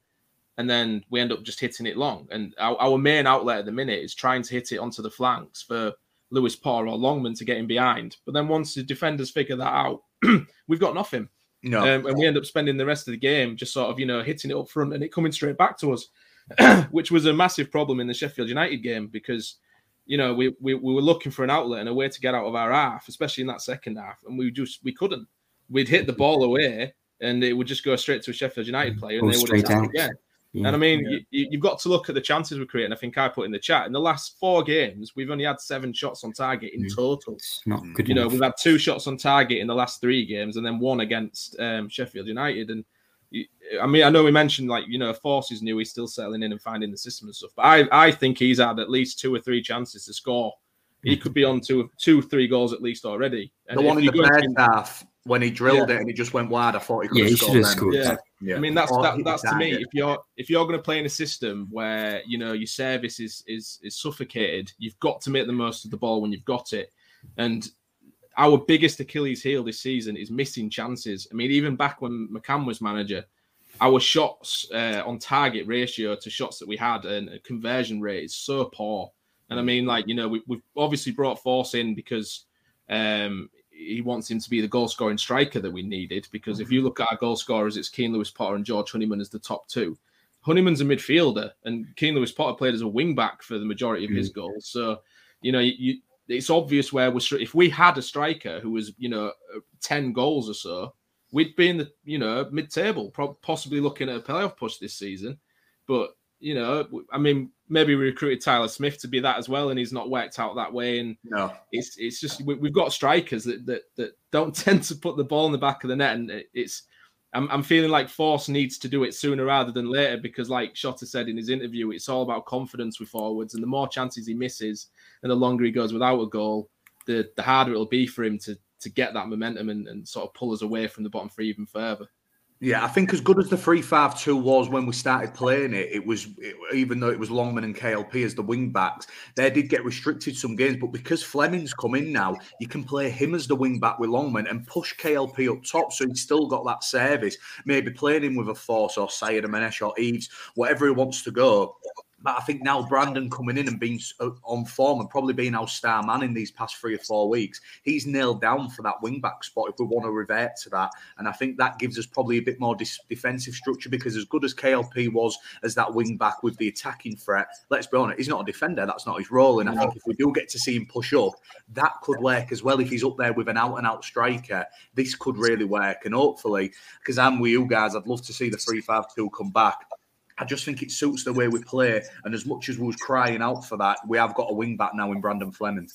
S8: And then we end up just hitting it long. And our, our main outlet at the minute is trying to hit it onto the flanks for Lewis Potter or Longman to get in behind. But then once the defenders figure that out, we've got nothing. No. Um, and we end up spending the rest of the game just sort of, you know, hitting it up front and it coming straight back to us, which was a massive problem in the Sheffield United game because you know, we, we, we were looking for an outlet and a way to get out of our half, especially in that second half, and we just we couldn't. We'd hit the ball away, and it would just go straight to a Sheffield United player, and they would attack again. Yeah. And I mean, yeah. you, have got to look at the chances we're creating. I think I put in the chat in the last four games, we've only had seven shots on target in mm. total.
S9: It's not good.
S8: You
S9: enough.
S8: know, we've had two shots on target in the last three games, and then one against um, Sheffield United. And I mean, I know we mentioned like you know, Forss is new. He's still settling in and finding the system and stuff. But I, I think he's had at least two or three chances to score. He hmm. could be on two, two, three goals at least already.
S7: And the one in the first half when he drilled yeah. it and he just went wide, I thought he could yeah, have scored. Have scored
S8: yeah. yeah. I mean that's that, that's to me. If you're if you're going to play in a system where you know your service is is is suffocated, you've got to make the most of the ball when you've got it. And our biggest Achilles heel this season is missing chances. I mean, even back when McCann was manager, our shots uh, on target ratio to shots that we had and conversion rate is so poor. And I mean, like, you know, we, have obviously brought Forss in because um, he wants him to be the goal scoring striker that we needed. Because if you look at our goal scorers, it's Keane Lewis Potter and George Honeyman as the top two. Honeyman's a midfielder, and Keane Lewis Potter played as a wing back for the majority of his mm. goals. So, you know, you, it's obvious where we're. If we had a striker who was, you know, uh, ten goals or so, we'd be in the, you know, mid-table, possibly looking at a playoff push this season. But you know, I mean, maybe we recruited Tyler Smith to be that as well, and he's not worked out that way. And
S7: no,
S8: it's it's just we, have got strikers that, that that don't tend to put the ball in the back of the net, and it's. I'm, I'm feeling like Forss needs to do it sooner rather than later because, like Shota said in his interview, it's all about confidence with forwards, and the more chances he misses, and the longer he goes without a goal, the the harder it'll be for him to to get that momentum and, and sort of pull us away from the bottom three even further.
S7: Yeah, I think as good as the three-five-two was when we started playing it, it was it, even though it was Longman and KLP as the wing backs, they did get restricted some games. But because Fleming's come in now, you can play him as the wing back with Longman and push KLP up top, so he's still got that service. Maybe playing him with a Forss or Sayyadmanesh or Eaves, whatever he wants to go. But I think now Brandon coming in and being on form and probably being our star man in these past three or four weeks, he's nailed down for that wing back spot if we want to revert to that. And I think that gives us probably a bit more dis- defensive structure because as good as KLP was as that wing back with the attacking threat, let's be honest, he's not a defender. That's not his role. And I think if we do get to see him push up, that could work as well. If he's up there with an out and out striker, this could really work. And hopefully, because I'm with you guys, I'd love to see the 3 5 2 come back. I just think it suits the way we play. And as much as we was crying out for that, we have got a wing back now in Brandon Fleming.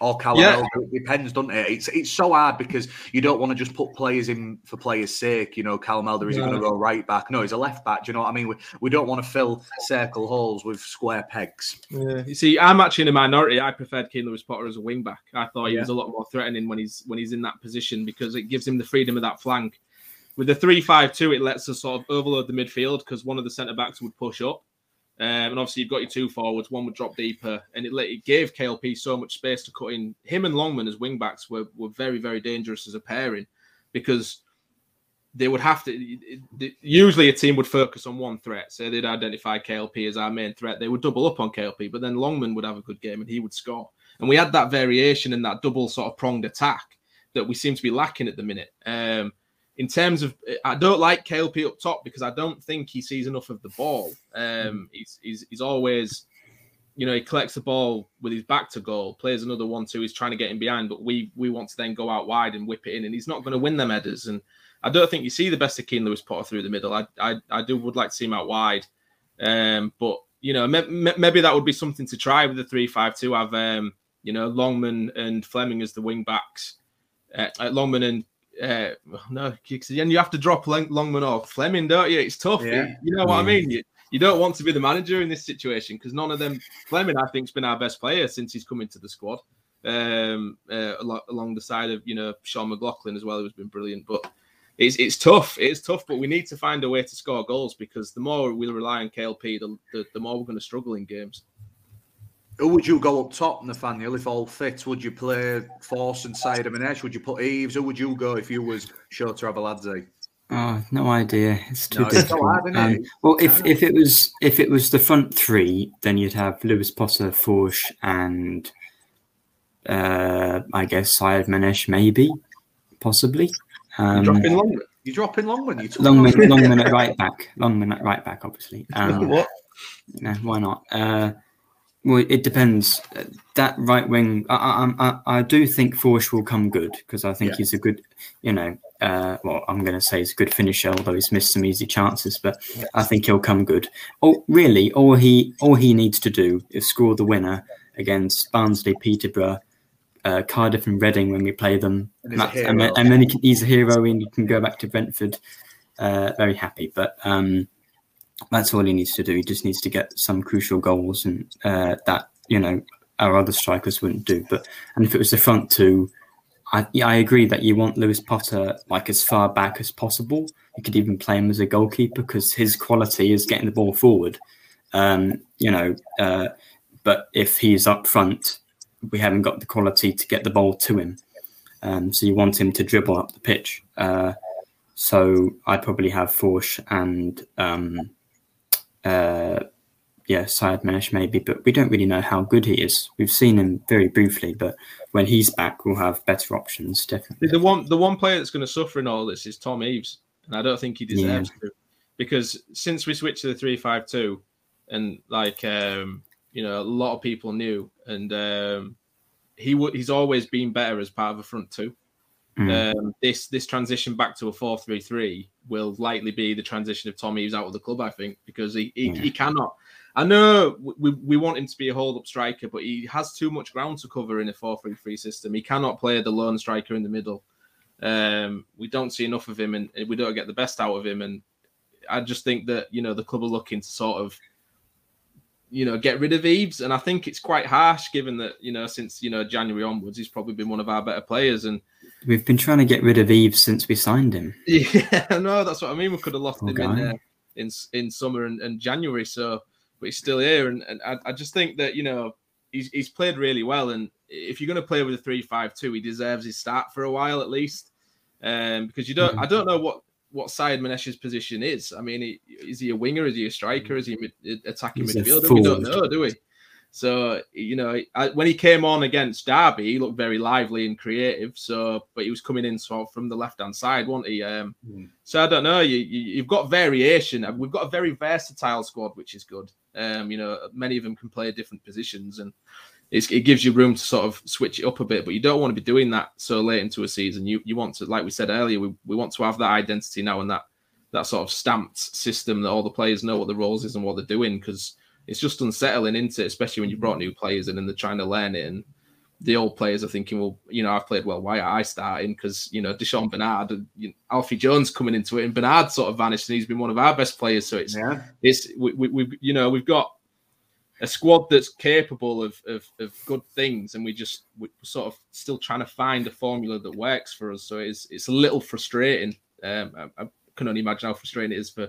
S7: Or Callum yeah. It depends, doesn't it? It's it's so hard because you don't want to just put players in for players' sake. You know, Callum Elder is no. going to go right back. No, he's a left back. Do you know what I mean? We, we don't want to fill circle holes with square pegs.
S8: Yeah. You see, I'm actually in a minority. I preferred Keane Lewis Potter as a wing back. I thought he yeah. was a lot more threatening when he's when he's in that position because it gives him the freedom of that flank. With the three-five-two, it lets us sort of overload the midfield because one of the centre backs would push up. Um, and obviously, you've got your two forwards, one would drop deeper, and it, let, it gave KLP so much space to cut in. Him and Longman as wing backs were, were very, very dangerous as a pairing because they would have to. Usually, a team would focus on one threat. So they'd identify KLP as our main threat. They would double up on KLP, but then Longman would have a good game and he would score. And we had that variation in that double sort of pronged attack that we seem to be lacking at the minute. Um, in terms of, I don't like KLP up top because I don't think he sees enough of the ball. Um, he's, he's, he's always, you know, he collects the ball with his back to goal, plays another one two. He's trying to get in behind, but we we want to then go out wide and whip it in, and he's not going to win them headers. And I don't think you see the best of Keane Lewis Potter through the middle. I I, I do would like to see him out wide, um, but you know, maybe that would be something to try with the three five two. Have um, you know, Longman and Fleming as the wing backs. Uh, Longman and uh, no, and you have to drop Longman off Fleming, don't you? It's tough. Yeah. You know what yeah. I mean? You, you don't want to be the manager in this situation because none of them. Fleming, I think, has been our best player since he's come into the squad, um, uh, along the side of you know Sean McLaughlin as well, who's been brilliant. But it's it's tough. It's tough, but we need to find a way to score goals because the more we rely on KLP, the, the, the more we're going to struggle in games.
S7: Who would you go up top, Nathaniel, if all fit? Would you play Forss and Sayyadmanesh? Would you put Eaves? Who would you go if you was sure to Shota Arveladze?
S9: Oh, no idea. It's too no, difficult. It's hard, um, well, if, if it was if it was the front three, then you'd have Lewis Potter, Forss, and uh, I guess Sayyadmanesh, maybe, possibly.
S7: Um, You're dropping Longman. You're dropping Longman. You
S9: Longman, Longman at right back. Longman at right back, obviously. Um, what? No, why not? Uh, well, it depends. That right wing, I, I, I, do think Forss will come good because I think yeah. he's a good, you know, uh, well, I'm going to say he's a good finisher, although he's missed some easy chances. But yes. I think he'll come good. Oh, really? All he all he needs to do is score the winner against Barnsley, Peterborough, uh, Cardiff, and Reading when we play them, and, and, and then he can, he's a hero and he can go back to Brentford uh, very happy. But um, that's all he needs to do. He just needs to get some crucial goals, and uh, that you know our other strikers wouldn't do. But and if it was the front two, I yeah, I agree that you want Lewis Potter like as far back as possible. You could even play him as a goalkeeper because his quality is getting the ball forward. Um, you know, uh, but if he's up front, we haven't got the quality to get the ball to him. Um, so you want him to dribble up the pitch. Uh, so I'd probably have Forss and um, uh, yeah, Sayyadmanesh maybe, but we don't really know how good he is. We've seen him very briefly, but when he's back, we'll have better options. Definitely.
S8: The one the one player that's going to suffer in all this is Tom Eaves, and I don't think he deserves
S9: Yeah.
S8: to, because since we switched to the three five two, and like um, you know, a lot of people knew, and um, he would he's always been better as part of a front two.
S9: Mm.
S8: Um, this this transition back to a four three three will likely be the transition of Tommy who's out of the club, I think, because he he, he cannot. I know we, we want him to be a hold up striker, but he has too much ground to cover in a 4 3 3 system. He cannot play the lone striker in the middle. Um, we don't see enough of him and we don't get the best out of him. And I just think that, you know, the club are looking to sort of, you know, get rid of Eaves. And I think it's quite harsh given that, you know, since, you know, January onwards, he's probably been one of our better players. And
S9: We've been trying to get rid of Eve since we signed him.
S8: yeah, no, that's what I mean. We could have lost
S9: Poor
S8: him in, uh, in in summer and, and January, so but he's still here, and, and I, I just think that you know he's he's played really well, and if you're going to play with a three-five-two, he deserves his start for a while at least, um, because you don't I don't know what what Sayyadmanesh's position is. I mean, he, is he a winger? Is he a striker? Is he mid, attacking
S9: He's
S8: midfielder? We don't know, do we? So you know, I, when he came on against Derby, he looked very lively and creative. So, but he was coming in sort of from the left hand side, wasn't he? Um, So I don't know. You, you you've got variation. We've got a very versatile squad, which is good. Um, you know, many of them can play different positions, and it's, it gives you room to sort of switch it up a bit. But you don't want to be doing that so late into a season. You you want to, like we said earlier, we, we want to have that identity now and that that sort of stamped system that all the players know what the roles is and what they're doing because it's just unsettling, isn't it? Especially when you brought new players in and they're trying to learn it and the old players are thinking, well, you know, I've played well. Why are I starting? Because you know, Di'Shon Bernard, and, you know, Alfie Jones coming into it, and Bernard sort of vanished, and he's been one of our best players. So it's yeah. it's we, we, we you know we've got a squad that's capable of, of of good things, and we just we're sort of still trying to find a formula that works for us. So it's it's a little frustrating. Um, I, I can only imagine how frustrating it is for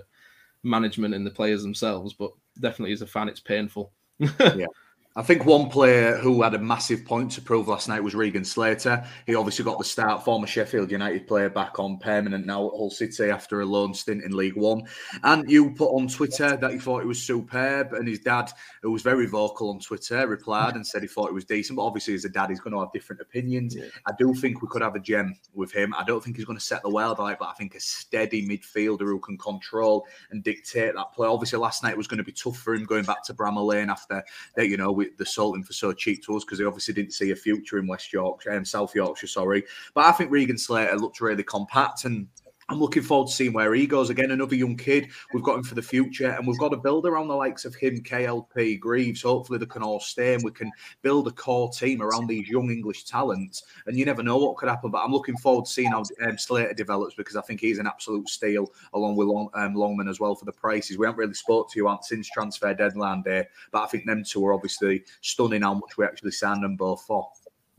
S8: management and the players themselves, but definitely as a fan, it's painful.
S7: yeah. I think one player who had a massive point to prove last night was Regan Slater. He obviously got the start, former Sheffield United player, back on permanent now at Hull City after a loan stint in League One. And you put on Twitter that you thought it was superb, and his dad, who was very vocal on Twitter, replied and said he thought it was decent. But obviously, as a dad, he's going to have different opinions. I do think we could have a gem with him. I don't think he's going to set the world alight, but I think a steady midfielder who can control and dictate that play. Obviously, last night was going to be tough for him going back to Bramall Lane after that. You know, we the him for so cheap to us because they obviously didn't see a future in West Yorkshire and South Yorkshire, sorry. But I think Regan Slater looked really compact and I'm looking forward to seeing where he goes. Again, another young kid. We've got him for the future, and we've got to build around the likes of him, KLP, Greaves. Hopefully, they can all stay, and we can build a core team around these young English talents. And you never know what could happen. But I'm looking forward to seeing how um, Slater develops because I think he's an absolute steal, along with Long, um, Longman as well for the prices. We haven't really spoke to you since transfer deadline day, but I think them two are obviously stunning how much we actually signed them both for.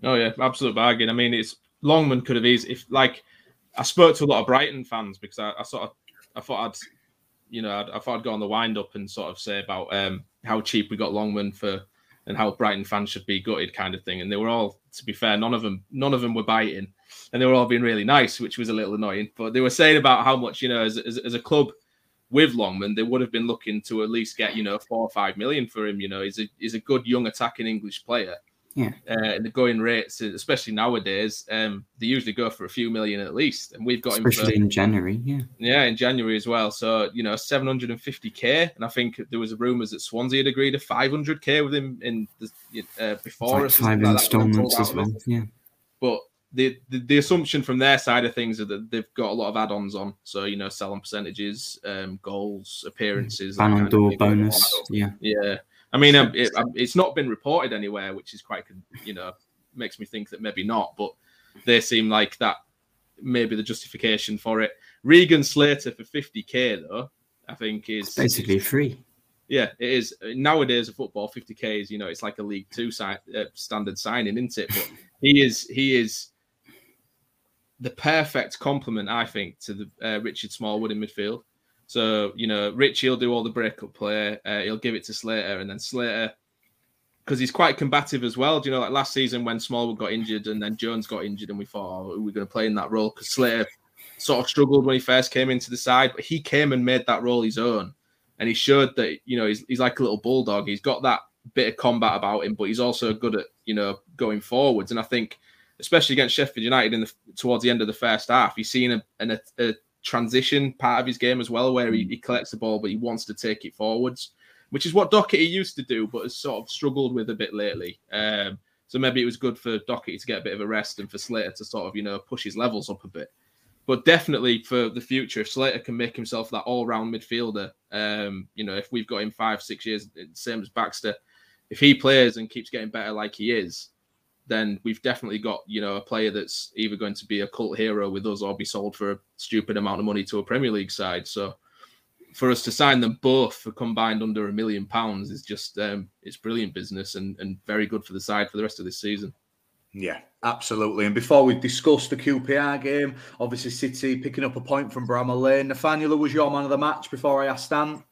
S8: Oh yeah, absolute bargain. I mean, it's Longman could have easily if like I spoke to a lot of Brighton fans because I, I sort of I thought I'd you know I'd, I thought I'd go on the wind up and sort of say about um, how cheap we got Longman for and how Brighton fans should be gutted kind of thing. And they were all, to be fair, none of them none of them were biting, and they were all being really nice, which was a little annoying. But they were saying about how much you know as, as, as a club with Longman, they would have been looking to at least get you know four or five million for him. You know, he's a he's a good young attacking English player.
S9: Yeah.
S8: Uh, and the going rates, especially nowadays, um, they usually go for a few million at least, and we've got
S9: Especially
S8: him for,
S9: in January, yeah.
S8: yeah, in January as well. So you know, 750k, and I think there was rumours that Swansea had agreed a 500k with him in the uh, before
S9: Like five
S8: like that, when they
S9: installments as well. Yeah.
S8: But the, the the assumption from their side of things is that they've got a lot of add-ons on. So you know, selling percentages, um, goals, appearances,
S9: Ballon d'Or bonus. Yeah.
S8: Yeah, I mean, um, it, um, it's not been reported anywhere, which is quite, you know, makes me think that maybe not. But they seem like that maybe the justification for it. Regan Slater for 50k though, I think is
S9: Basically free.
S8: yeah, it is nowadays. A football 50k is you know it's like a League Two si- uh, standard signing, isn't it? But he is he is the perfect complement, I think, to the uh, Richard Smallwood in midfield. So you know, Richie will do all the breakup play. Uh, he'll give it to Slater, and then Slater because he's quite combative as well. Do you know, like last season when Smallwood got injured and then Jones got injured, and we thought, oh, we're going to play in that role because Slater sort of struggled when he first came into the side, but he came and made that role his own, and he showed that you know he's, he's like a little bulldog. He's got that bit of combat about him, but he's also good at you know going forwards. And I think, especially against Sheffield United in the towards the end of the first half, he's seen a, a, a transition part of his game as well, where he, he collects the ball but he wants to take it forwards which is what Docherty used to do, but has sort of struggled with a bit lately. Um, so maybe it was good for Docherty to get a bit of a rest and for Slater to sort of, you know, push his levels up a bit. But definitely for the future, if Slater can make himself that all-round midfielder, um, you know, if we've got him five, six years, same as Baxter, if he plays and keeps getting better like he is, then we've definitely got, you know, a player that's either going to be a cult hero with us or be sold for a stupid amount of money to a Premier League side. So for us to sign them both for combined under a million pounds is just um, it's brilliant business and, and very good for the side for the rest of this season.
S7: Yeah, absolutely. And before we discuss the QPR game, obviously City picking up a point from Bramall Lane. Nathaniel, was your man of the match before I ask Stan?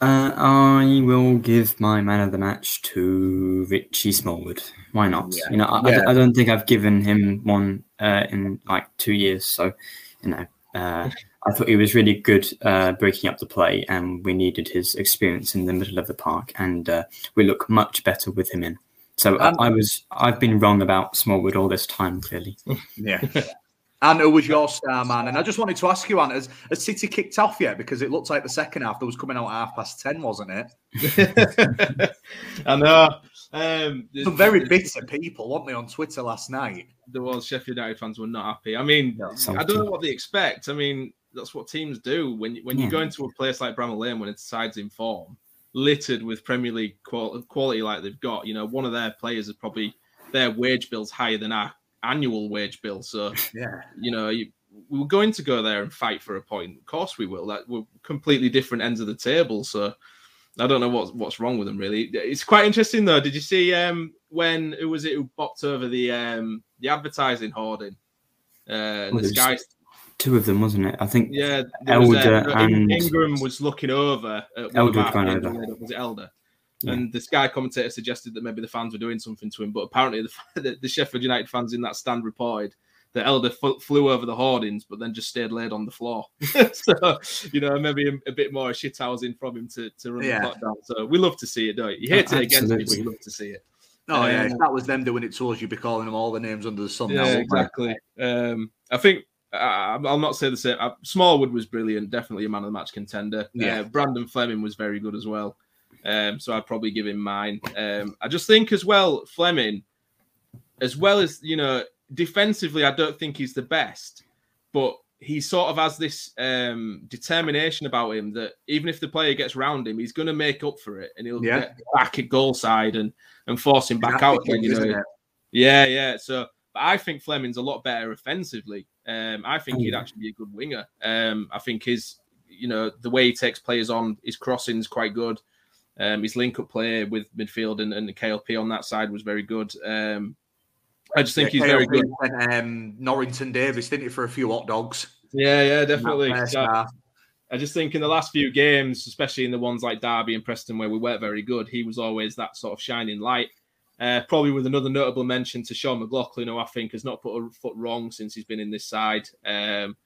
S9: Uh, I will give my man of the match to Richie Smallwood. Why not? Yeah. You know, I, yeah. I, I, don't think I've given him one uh, in like two years. So, you know, uh, I thought he was really good uh, breaking up the play, and we needed his experience in the middle of the park, and uh, we look much better with him in. So I, I was I've been wrong about Smallwood all this time, clearly.
S7: yeah. And who was your star man? And I just wanted to ask you, Ant, has, has City kicked off yet? Because it looked like the second half that was coming out at half past ten, wasn't it?
S8: I know.
S7: Um, Some very bitter people, weren't they, on Twitter last night?
S8: The was Sheffield United fans were not happy. I mean, no, I don't know what they expect. I mean, that's what teams do when when yeah. you go into a place like Bramall Lane when it's sides in form, littered with Premier League quality like they've got. You know, one of their players is probably their wage bill's higher than our annual wage bill. So
S7: yeah,
S8: you know, you, we're going to go there and fight for a point. Of course, we will. That we're completely different ends of the table. So I don't know what's what's wrong with them really. It's quite interesting though. Did you see um when who was it who bopped over the um the advertising hoarding? Uh, well, the Sky
S9: two of them, wasn't it? I think.
S8: Yeah,
S9: Elder
S8: was, uh,
S9: and
S8: Ingram was looking over.
S9: Elder had gone over.
S8: Was it Elder? Yeah. And the Sky commentator suggested that maybe the fans were doing something to him, but apparently the, the, the Sheffield United fans in that stand reported that Elder f- flew over the hoardings, but then just stayed laid on the floor. so you know, maybe a, a, bit more shithousing from him to, to run yeah. the clock down. So we love to see it, don't you? You hate it against me, but you love to see it.
S7: Oh um, yeah, if that was them doing it to us, you'd be calling them all the names under the sun.
S8: Yeah,
S7: now,
S8: exactly. Um, I think I'll not say the same. Uh, Smallwood was brilliant, definitely a man of the match contender. Yeah, uh, Brandon Fleming was very good as well. Um, so I'd probably give him mine. Um, I just think as well, Fleming, as well as you know, defensively, I don't think he's the best, but he sort of has this um, determination about him that even if the player gets round him, he's going to make up for it, and he'll yeah. get back at goal side and and force him back out again. You know, yeah, yeah. So, but I think Fleming's a lot better offensively. Um, I think he'd actually be a good winger. Um, I think his, you know, the way he takes players on, his crossing is quite good. Um, his link up play with midfield and, and the KLP on that side was very good. Um, I just think yeah, he's KLP very good.
S7: And, um, Norrington-Davies, didn't he, for a few hot dogs?
S8: Yeah, yeah, definitely. I just think in the last few games, especially in the ones like Derby and Preston where we weren't very good, he was always that sort of shining light. Uh, probably with another notable mention to Sean McLaughlin, who I think has not put a foot wrong since he's been in this side. Um,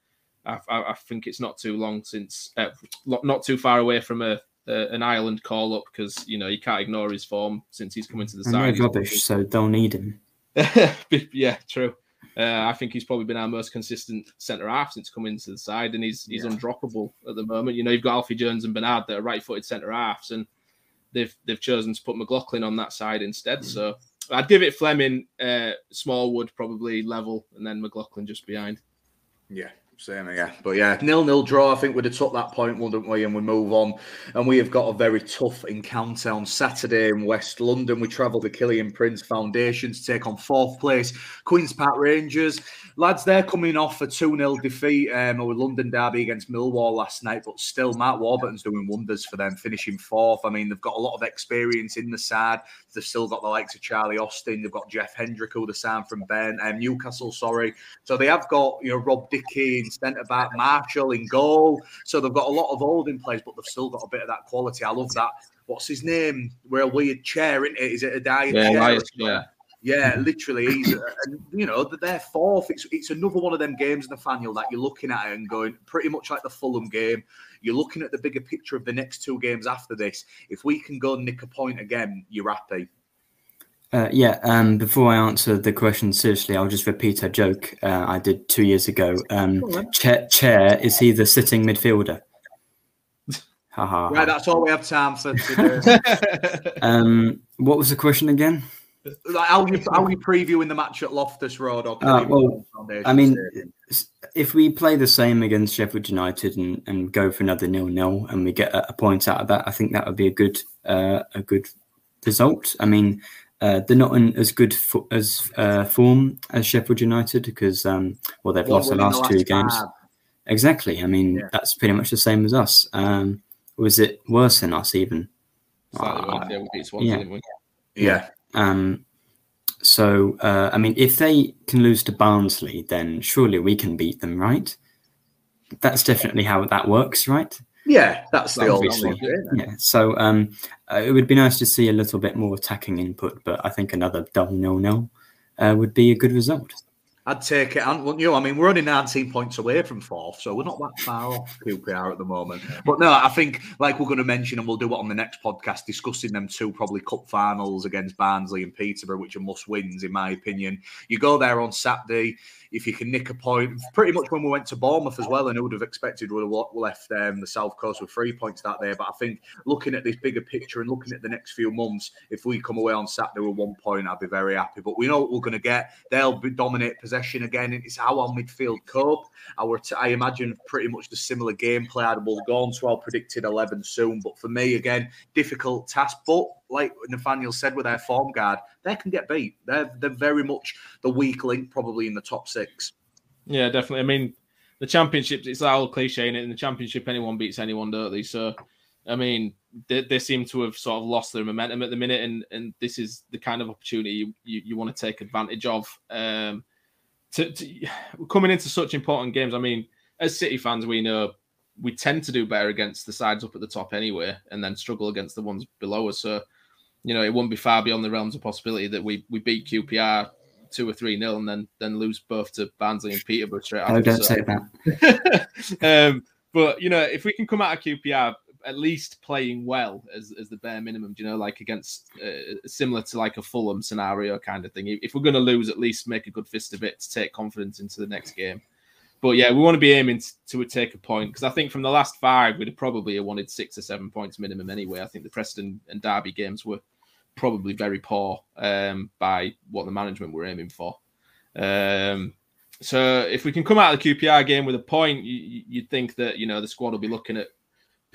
S8: I, I, I, think it's not too long since, uh, not too far away from a, a an Ireland call up because you know you can't ignore his form since he's come into the side.
S9: rubbish, so don't need him.
S8: yeah, true. Uh, I think he's probably been our most consistent centre half since coming into the side, and he's he's yeah. undroppable at the moment. You know, you've got Alfie Jones and Bernard that are right-footed centre halves, and they've they've chosen to put McLaughlin on that side instead. Mm. So I'd give it Fleming, uh, Smallwood probably level, and then McLaughlin just behind.
S7: Yeah, same, yeah. But yeah, nil nil draw. I think we'd have took that point, wouldn't we? And we move on. And we have got a very tough encounter on Saturday in West London. We travel to Kiyan Prince Foundation to take on fourth place Queens Park Rangers. Lads, they're coming off a 2 0 defeat um, with London Derby against Millwall last night, but still, Mark Warburton's doing wonders for them, finishing fourth. I mean, they've got a lot of experience in the side. They've still got the likes of Charlie Austin. They've got Jeff Hendrick, who the sound from Ben, um, Newcastle, sorry. So they have got, you know, Rob Dickie in centre back, Marshall in goal. So they've got a lot of old in place, but they've still got a bit of that quality. I love that what's his name? We're a weird chair, isn't it? Is it a diet
S8: Yeah,
S7: chair?
S8: Ilias, yeah.
S7: Yeah, literally. He's, uh, and, you know, they're fourth. It's, it's another one of them games, Nathaniel, that you're looking at and going pretty much like the Fulham game. You're looking at the bigger picture of the next two games after this. If we can go and nick a point again, you're happy.
S9: Uh, yeah, um, before I answer the question seriously, I'll just repeat a joke uh, I did two years ago. Um, chair, chair, is he the sitting midfielder? Haha.
S7: Right, that's all we have time for today.
S9: um, what was the question again?
S7: like how you how you previewing the match at Loftus Road or
S9: Uh, well, I mean,
S7: Stadium?
S9: if we play the same against Sheffield United and, and go for another nil nil and we get a, a point out of that, I think that would be a good uh, a good result. I mean, uh, they're not in as good fo- as uh, form as Sheffield United because um, well they've
S7: What
S9: lost the
S7: were in the
S9: last two games.
S7: five?
S9: Exactly. I mean, that's pretty much the same as us. Um, was it worse than us even? Uh,
S8: worse, yeah, we beat Swansea,
S9: yeah.
S7: Yeah.
S9: Um, so, uh, I mean, if they can lose to Barnsley, then surely we can beat them, right? That's definitely how that works, right?
S7: Yeah, that's the old
S9: Obviously.
S7: logic.
S9: Yeah. So, um, uh, it would be nice to see a little bit more attacking input, but I think another double nil nil uh, would be a good result.
S7: I'd take it, and wouldn't you? I mean, we're only 19 points away from fourth, so we're not that far off QPR at the moment. But no, I think, like we're going to mention, and we'll do it on the next podcast, discussing them two probably cup finals against Barnsley and Peterborough, which are must wins, in my opinion. You go there on Saturday, if you can nick a point, pretty much when we went to Bournemouth as well, and who would have expected would have left um, the South Coast with three points that day. But I think looking at this bigger picture and looking at the next few months, if we come away on Saturday with one point, I'd be very happy. But we know what we're going to get. They'll be dominate possession again. It's how our midfield cope. Our I imagine pretty much the similar gameplay. We'll go on to our predicted 11 soon. But for me, again, difficult task. But like Nathaniel said with their form guard, they can get beat. They're, they're very much the weak link, probably in the top six.
S8: Yeah, definitely. I mean, the championship, it's that old cliche, in it? In the championship, anyone beats anyone, don't they? So, I mean, they, they seem to have sort of lost their momentum at the minute, and, and this is the kind of opportunity you, you, you want to take advantage of. Um, to, to coming into such important games, I mean, as City fans, we know we tend to do better against the sides up at the top anyway, and then struggle against the ones below us. So, you know, it wouldn't be far beyond the realms of possibility that we we beat QPR two or three nil and then then lose both to Barnsley and Peterborough straight
S9: Oh, don't
S8: So-
S9: say that.
S8: um, but you know, if we can come out of QPR at least playing well as, as the bare minimum, do you know, like against uh, similar to like a Fulham scenario kind of thing. If we're going to lose, at least make a good fist of it to take confidence into the next game. But yeah, we want to be aiming to take a point because I think from the last five, we'd probably have wanted six or seven points minimum anyway. I think the Preston and Derby games were probably very poor um, by what the management were aiming for. Um, so if we can come out of the QPR game with a point, you, you'd think that you know the squad will be looking at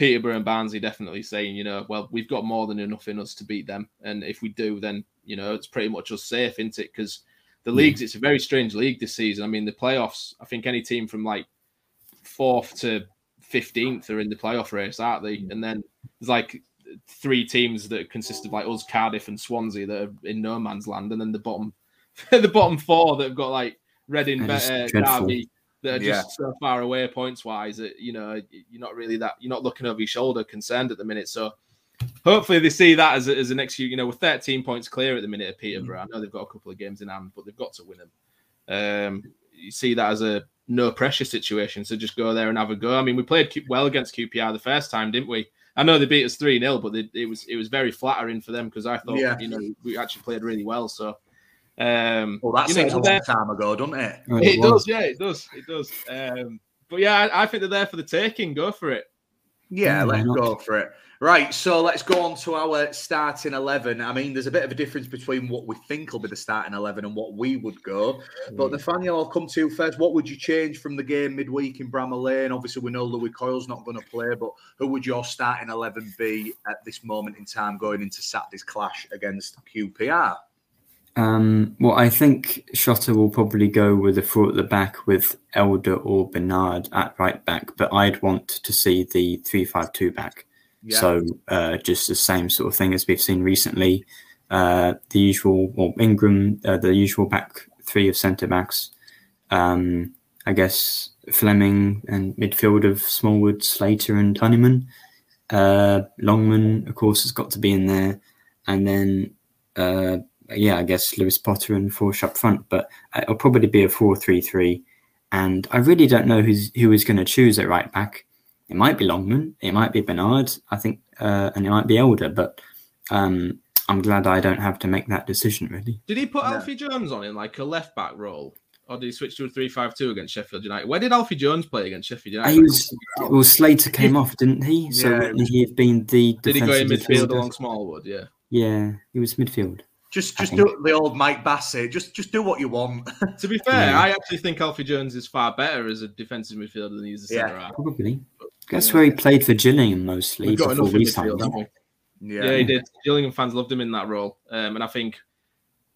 S8: Peterborough and Barnsley definitely saying, you know, well, we've got more than enough in us to beat them, and if we do, then you know it's pretty much us safe, isn't it? Because the leagues, it's a very strange league this season. I mean, the playoffs. I think any team from like fourth to fifteenth are in the playoff race, aren't they? And then there's like three teams that consist of like us, Cardiff, and Swansea that are in no man's land, and then the bottom, the bottom four that have got like Reading. Derby, that are
S7: Yeah.
S8: just so far away points wise that you know you're not really that you're not looking over your shoulder concerned at the minute. So hopefully they see that as, a, as an excuse. You know, we're 13 points clear at the minute of Peterborough. I know they've got a couple of games in hand, but they've got to win them. Um, you see that as a no pressure situation. So just go there and have a go. I mean, we played well against QPR the first time, didn't we? I know they beat us 3 0, but they, it was it was very flattering for them because I thought,
S7: Yeah.
S8: you know, we actually played really well. So, um,
S7: Well, that
S8: you know,
S7: seems a long time ago, doesn't it?
S9: Oh,
S8: it does, yeah, it does, it does. Um, but yeah, I, I think they're there for the taking. Go for it.
S7: Yeah,
S9: Yeah, why
S7: let's go for it. Right, so let's go on to our starting 11. I mean, there's a bit of a difference between what we think will be the starting 11 and what we would go. But Nathaniel, I'll come to you first. What would you change from the game midweek in Bramall Lane? Obviously, we know Lewie Coyle's not going to play, but who would your starting 11 be at this moment in time going into Saturday's clash against QPR?
S9: Um, well, I think Shota will probably go with a four at the back with Elder or Bernard at right back, but I'd want to see the three-five-two back.
S7: Yeah.
S9: So uh, just the same sort of thing as we've seen recently. Uh, the usual, well, Ingram, uh, the usual back three of centre backs. Um, I guess Fleming and midfield of Smallwood, Slater, and Honeyman. Uh, Longman, of course, has got to be in there, and then uh, yeah, I guess Lewis Potter and Forss up front. But it'll probably be a four-three-three, and I really don't know who's who is going to choose at right back. It might be Longman, it might be Bernard, I think, uh, and it might be Elder. But um, I'm glad I don't have to make that decision. Really.
S8: Did he put Alfie Jones on in like a left back role? Or did he switch to a 3 5 2 against Sheffield United? Where did Alfie Jones play against Sheffield United?
S9: He was, well, Slater came off, didn't he? So
S7: Yeah.
S9: he have been the.
S8: Did he go in
S9: defensive
S8: midfield
S9: midfielder?
S8: along Smallwood? Yeah.
S9: Yeah, he was midfield.
S7: Just just
S9: think.
S7: do the old Mike Bassett. Just just do what you want.
S8: To be fair,
S9: Yeah.
S8: I actually think Alfie Jones is far better as a defensive midfielder than he is a centre half.
S9: Probably. That's where he played for Gillingham mostly
S8: We've got
S9: before we
S8: midfield,
S9: signed him.
S7: yeah.
S8: Yeah, he did. Gillingham fans loved him in that role, um, and I think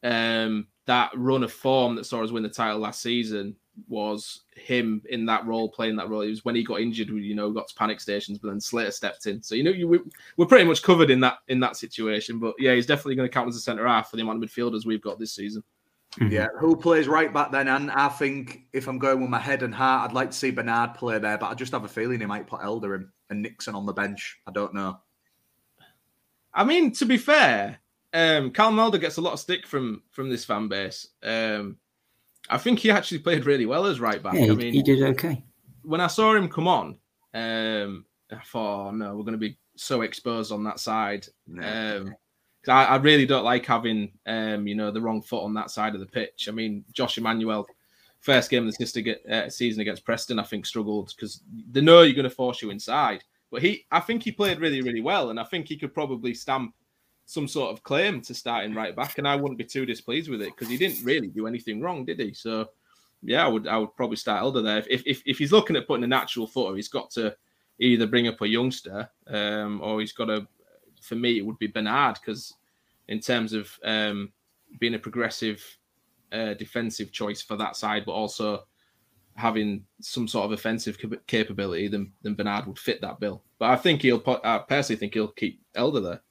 S8: um, that run of form that saw us win the title last season was him in that role, playing that role. It was when he got injured, we you know got to panic stations, but then Slater stepped in. So you know, you, we- we're pretty much covered in that in that situation. But yeah, he's definitely going to count as a centre half for the amount of midfielders we've got this season. Mm-hmm.
S7: Yeah, who plays right back then? And I think if I'm going with my head and heart, I'd like to see Bernard play there, but I just have a feeling he might put Elder in and Nixon on the bench. I don't know.
S8: I mean, to be fair, um, Callum Elder gets a lot of stick from from this fan base. Um, I think he actually played really well as right back.
S9: Yeah, he,
S8: I mean,
S9: he did okay.
S8: when I saw him come on, um, I thought, oh, no, we're going to be so exposed on that side. Um, 'cause I, I really don't like having, um, you know, the wrong foot on that side of the pitch. I mean, Josh Emmanuel, first game of the sister ge- uh, season against Preston, I think struggled because they know you're going to force you inside. But he, I think he played really, really well, and I think he could probably stamp some sort of claim to starting right back, and I wouldn't be too displeased with it because he didn't really do anything wrong, did he? So, yeah, I would, I would probably start Elder there. If, if, if he's looking at putting a natural footer, he's got to either bring up a youngster, um, or he's got to. For me, it would be Bernard because, in terms of um, being a progressive uh, defensive choice for that side, but also having some sort of offensive cap- capability, then, then Bernard would fit that bill. But I think he'll. put- I personally think he'll keep Elder there.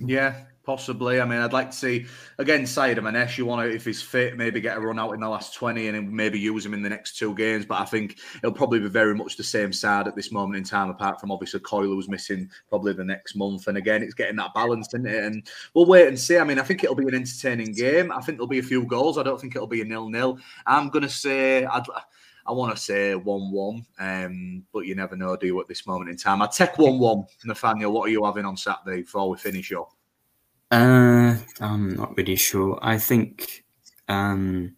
S7: Yeah, possibly. I mean, I'd like to see again Sayyadmanesh. You want to, if he's fit, maybe get a run out in the last twenty, and maybe use him in the next two games. But I think it'll probably be very much the same side at this moment in time. Apart from obviously Coyle who's missing probably the next month, and again, it's getting that balance, isn't it? And we'll wait and see. I mean, I think it'll be an entertaining game. I think there'll be a few goals. I don't think it'll be a nil-nil. I'm gonna say I'd. I want to say 1 1, um, but you never know, do you, at this moment in time? I'd take 1 1. Nathaniel, what are you having on Saturday before we finish up?
S9: Uh, I'm not really sure. I think, um,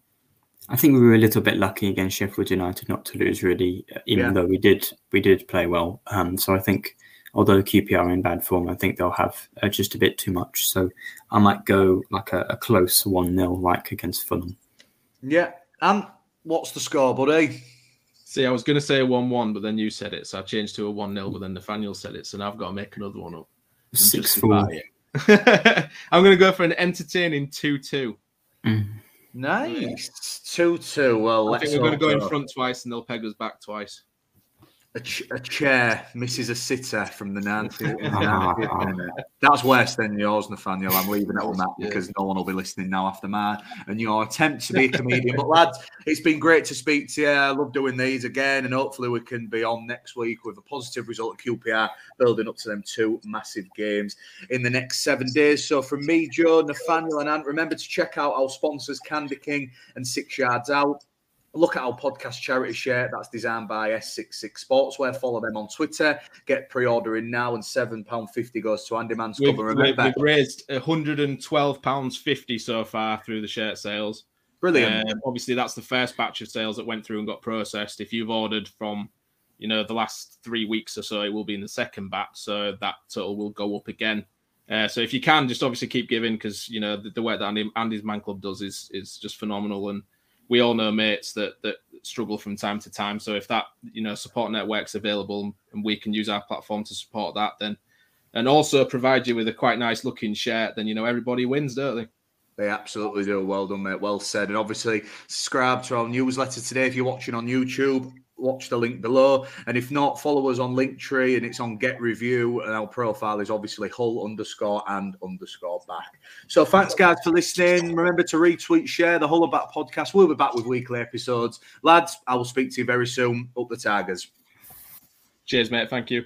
S9: I think we were a little bit lucky against Sheffield United not to lose, really, even
S7: Yeah.
S9: though we did we did play well. Um, so I think, although QPR are in bad form, I think they'll have uh, just a bit too much. So I might go like a, a close one 0 like against Fulham.
S7: Yeah. And what's the score, buddy?
S8: See, I was going to say a 1 1, but then you said it. So I changed to a 1 0, but then Nathaniel said it. So now I've got to make another one up.
S9: Six
S8: justify
S9: four.
S8: I'm going to go for an entertaining 2 2.
S7: Nice. 2 2. Well,
S8: I
S7: let's
S8: think we're going to
S7: hope
S8: go in front twice and they'll peg us back twice.
S7: A, ch- a chair misses a sitter from the 90th. 90th. That's worse than yours, Nathaniel. I'm leaving it on that because no one will be listening now after mine and your attempt to be a comedian. but lads, it's been great to speak to you. I love doing these again, and hopefully we can be on next week with a positive result at QPR, building up to them two massive games in the next seven days. So from me, Joe, Nathaniel, and Ant, remember to check out our sponsors, Candy King and Six Yards Out. Look at our podcast charity shirt that's designed by S66 Sportswear. Follow them on Twitter. Get pre-ordering now, and seven pound fifty goes to Andy Man's
S8: We've,
S7: cover.
S8: we've,
S7: Remember,
S8: we've raised £112.50 so far through the shirt sales.
S7: Brilliant.
S8: Um, obviously, that's the first batch of sales that went through and got processed. If you've ordered from, you know, the last three weeks or so, it will be in the second batch. So that total will go up again. Uh, so if you can, just obviously keep giving because you know the, the work that Andy, Andy's Man Club does is is just phenomenal, and we all know mates that that struggle from time to time. So if that you know support network's available and we can use our platform to support that, then and also provide you with a quite nice looking shirt, then you know everybody wins, don't they?
S7: They absolutely do. Well done, mate. Well said. And obviously, subscribe to our newsletter today. If you're watching on YouTube, watch the link below. And if not, follow us on Linktree and it's on Get Revue. And our profile is obviously Hull underscore and underscore back. So thanks, guys, for listening. Remember to retweet, share the Hull Back podcast. We'll be back with weekly episodes. Lads, I will speak to you very soon. Up the Tigers.
S8: Cheers, mate. Thank you.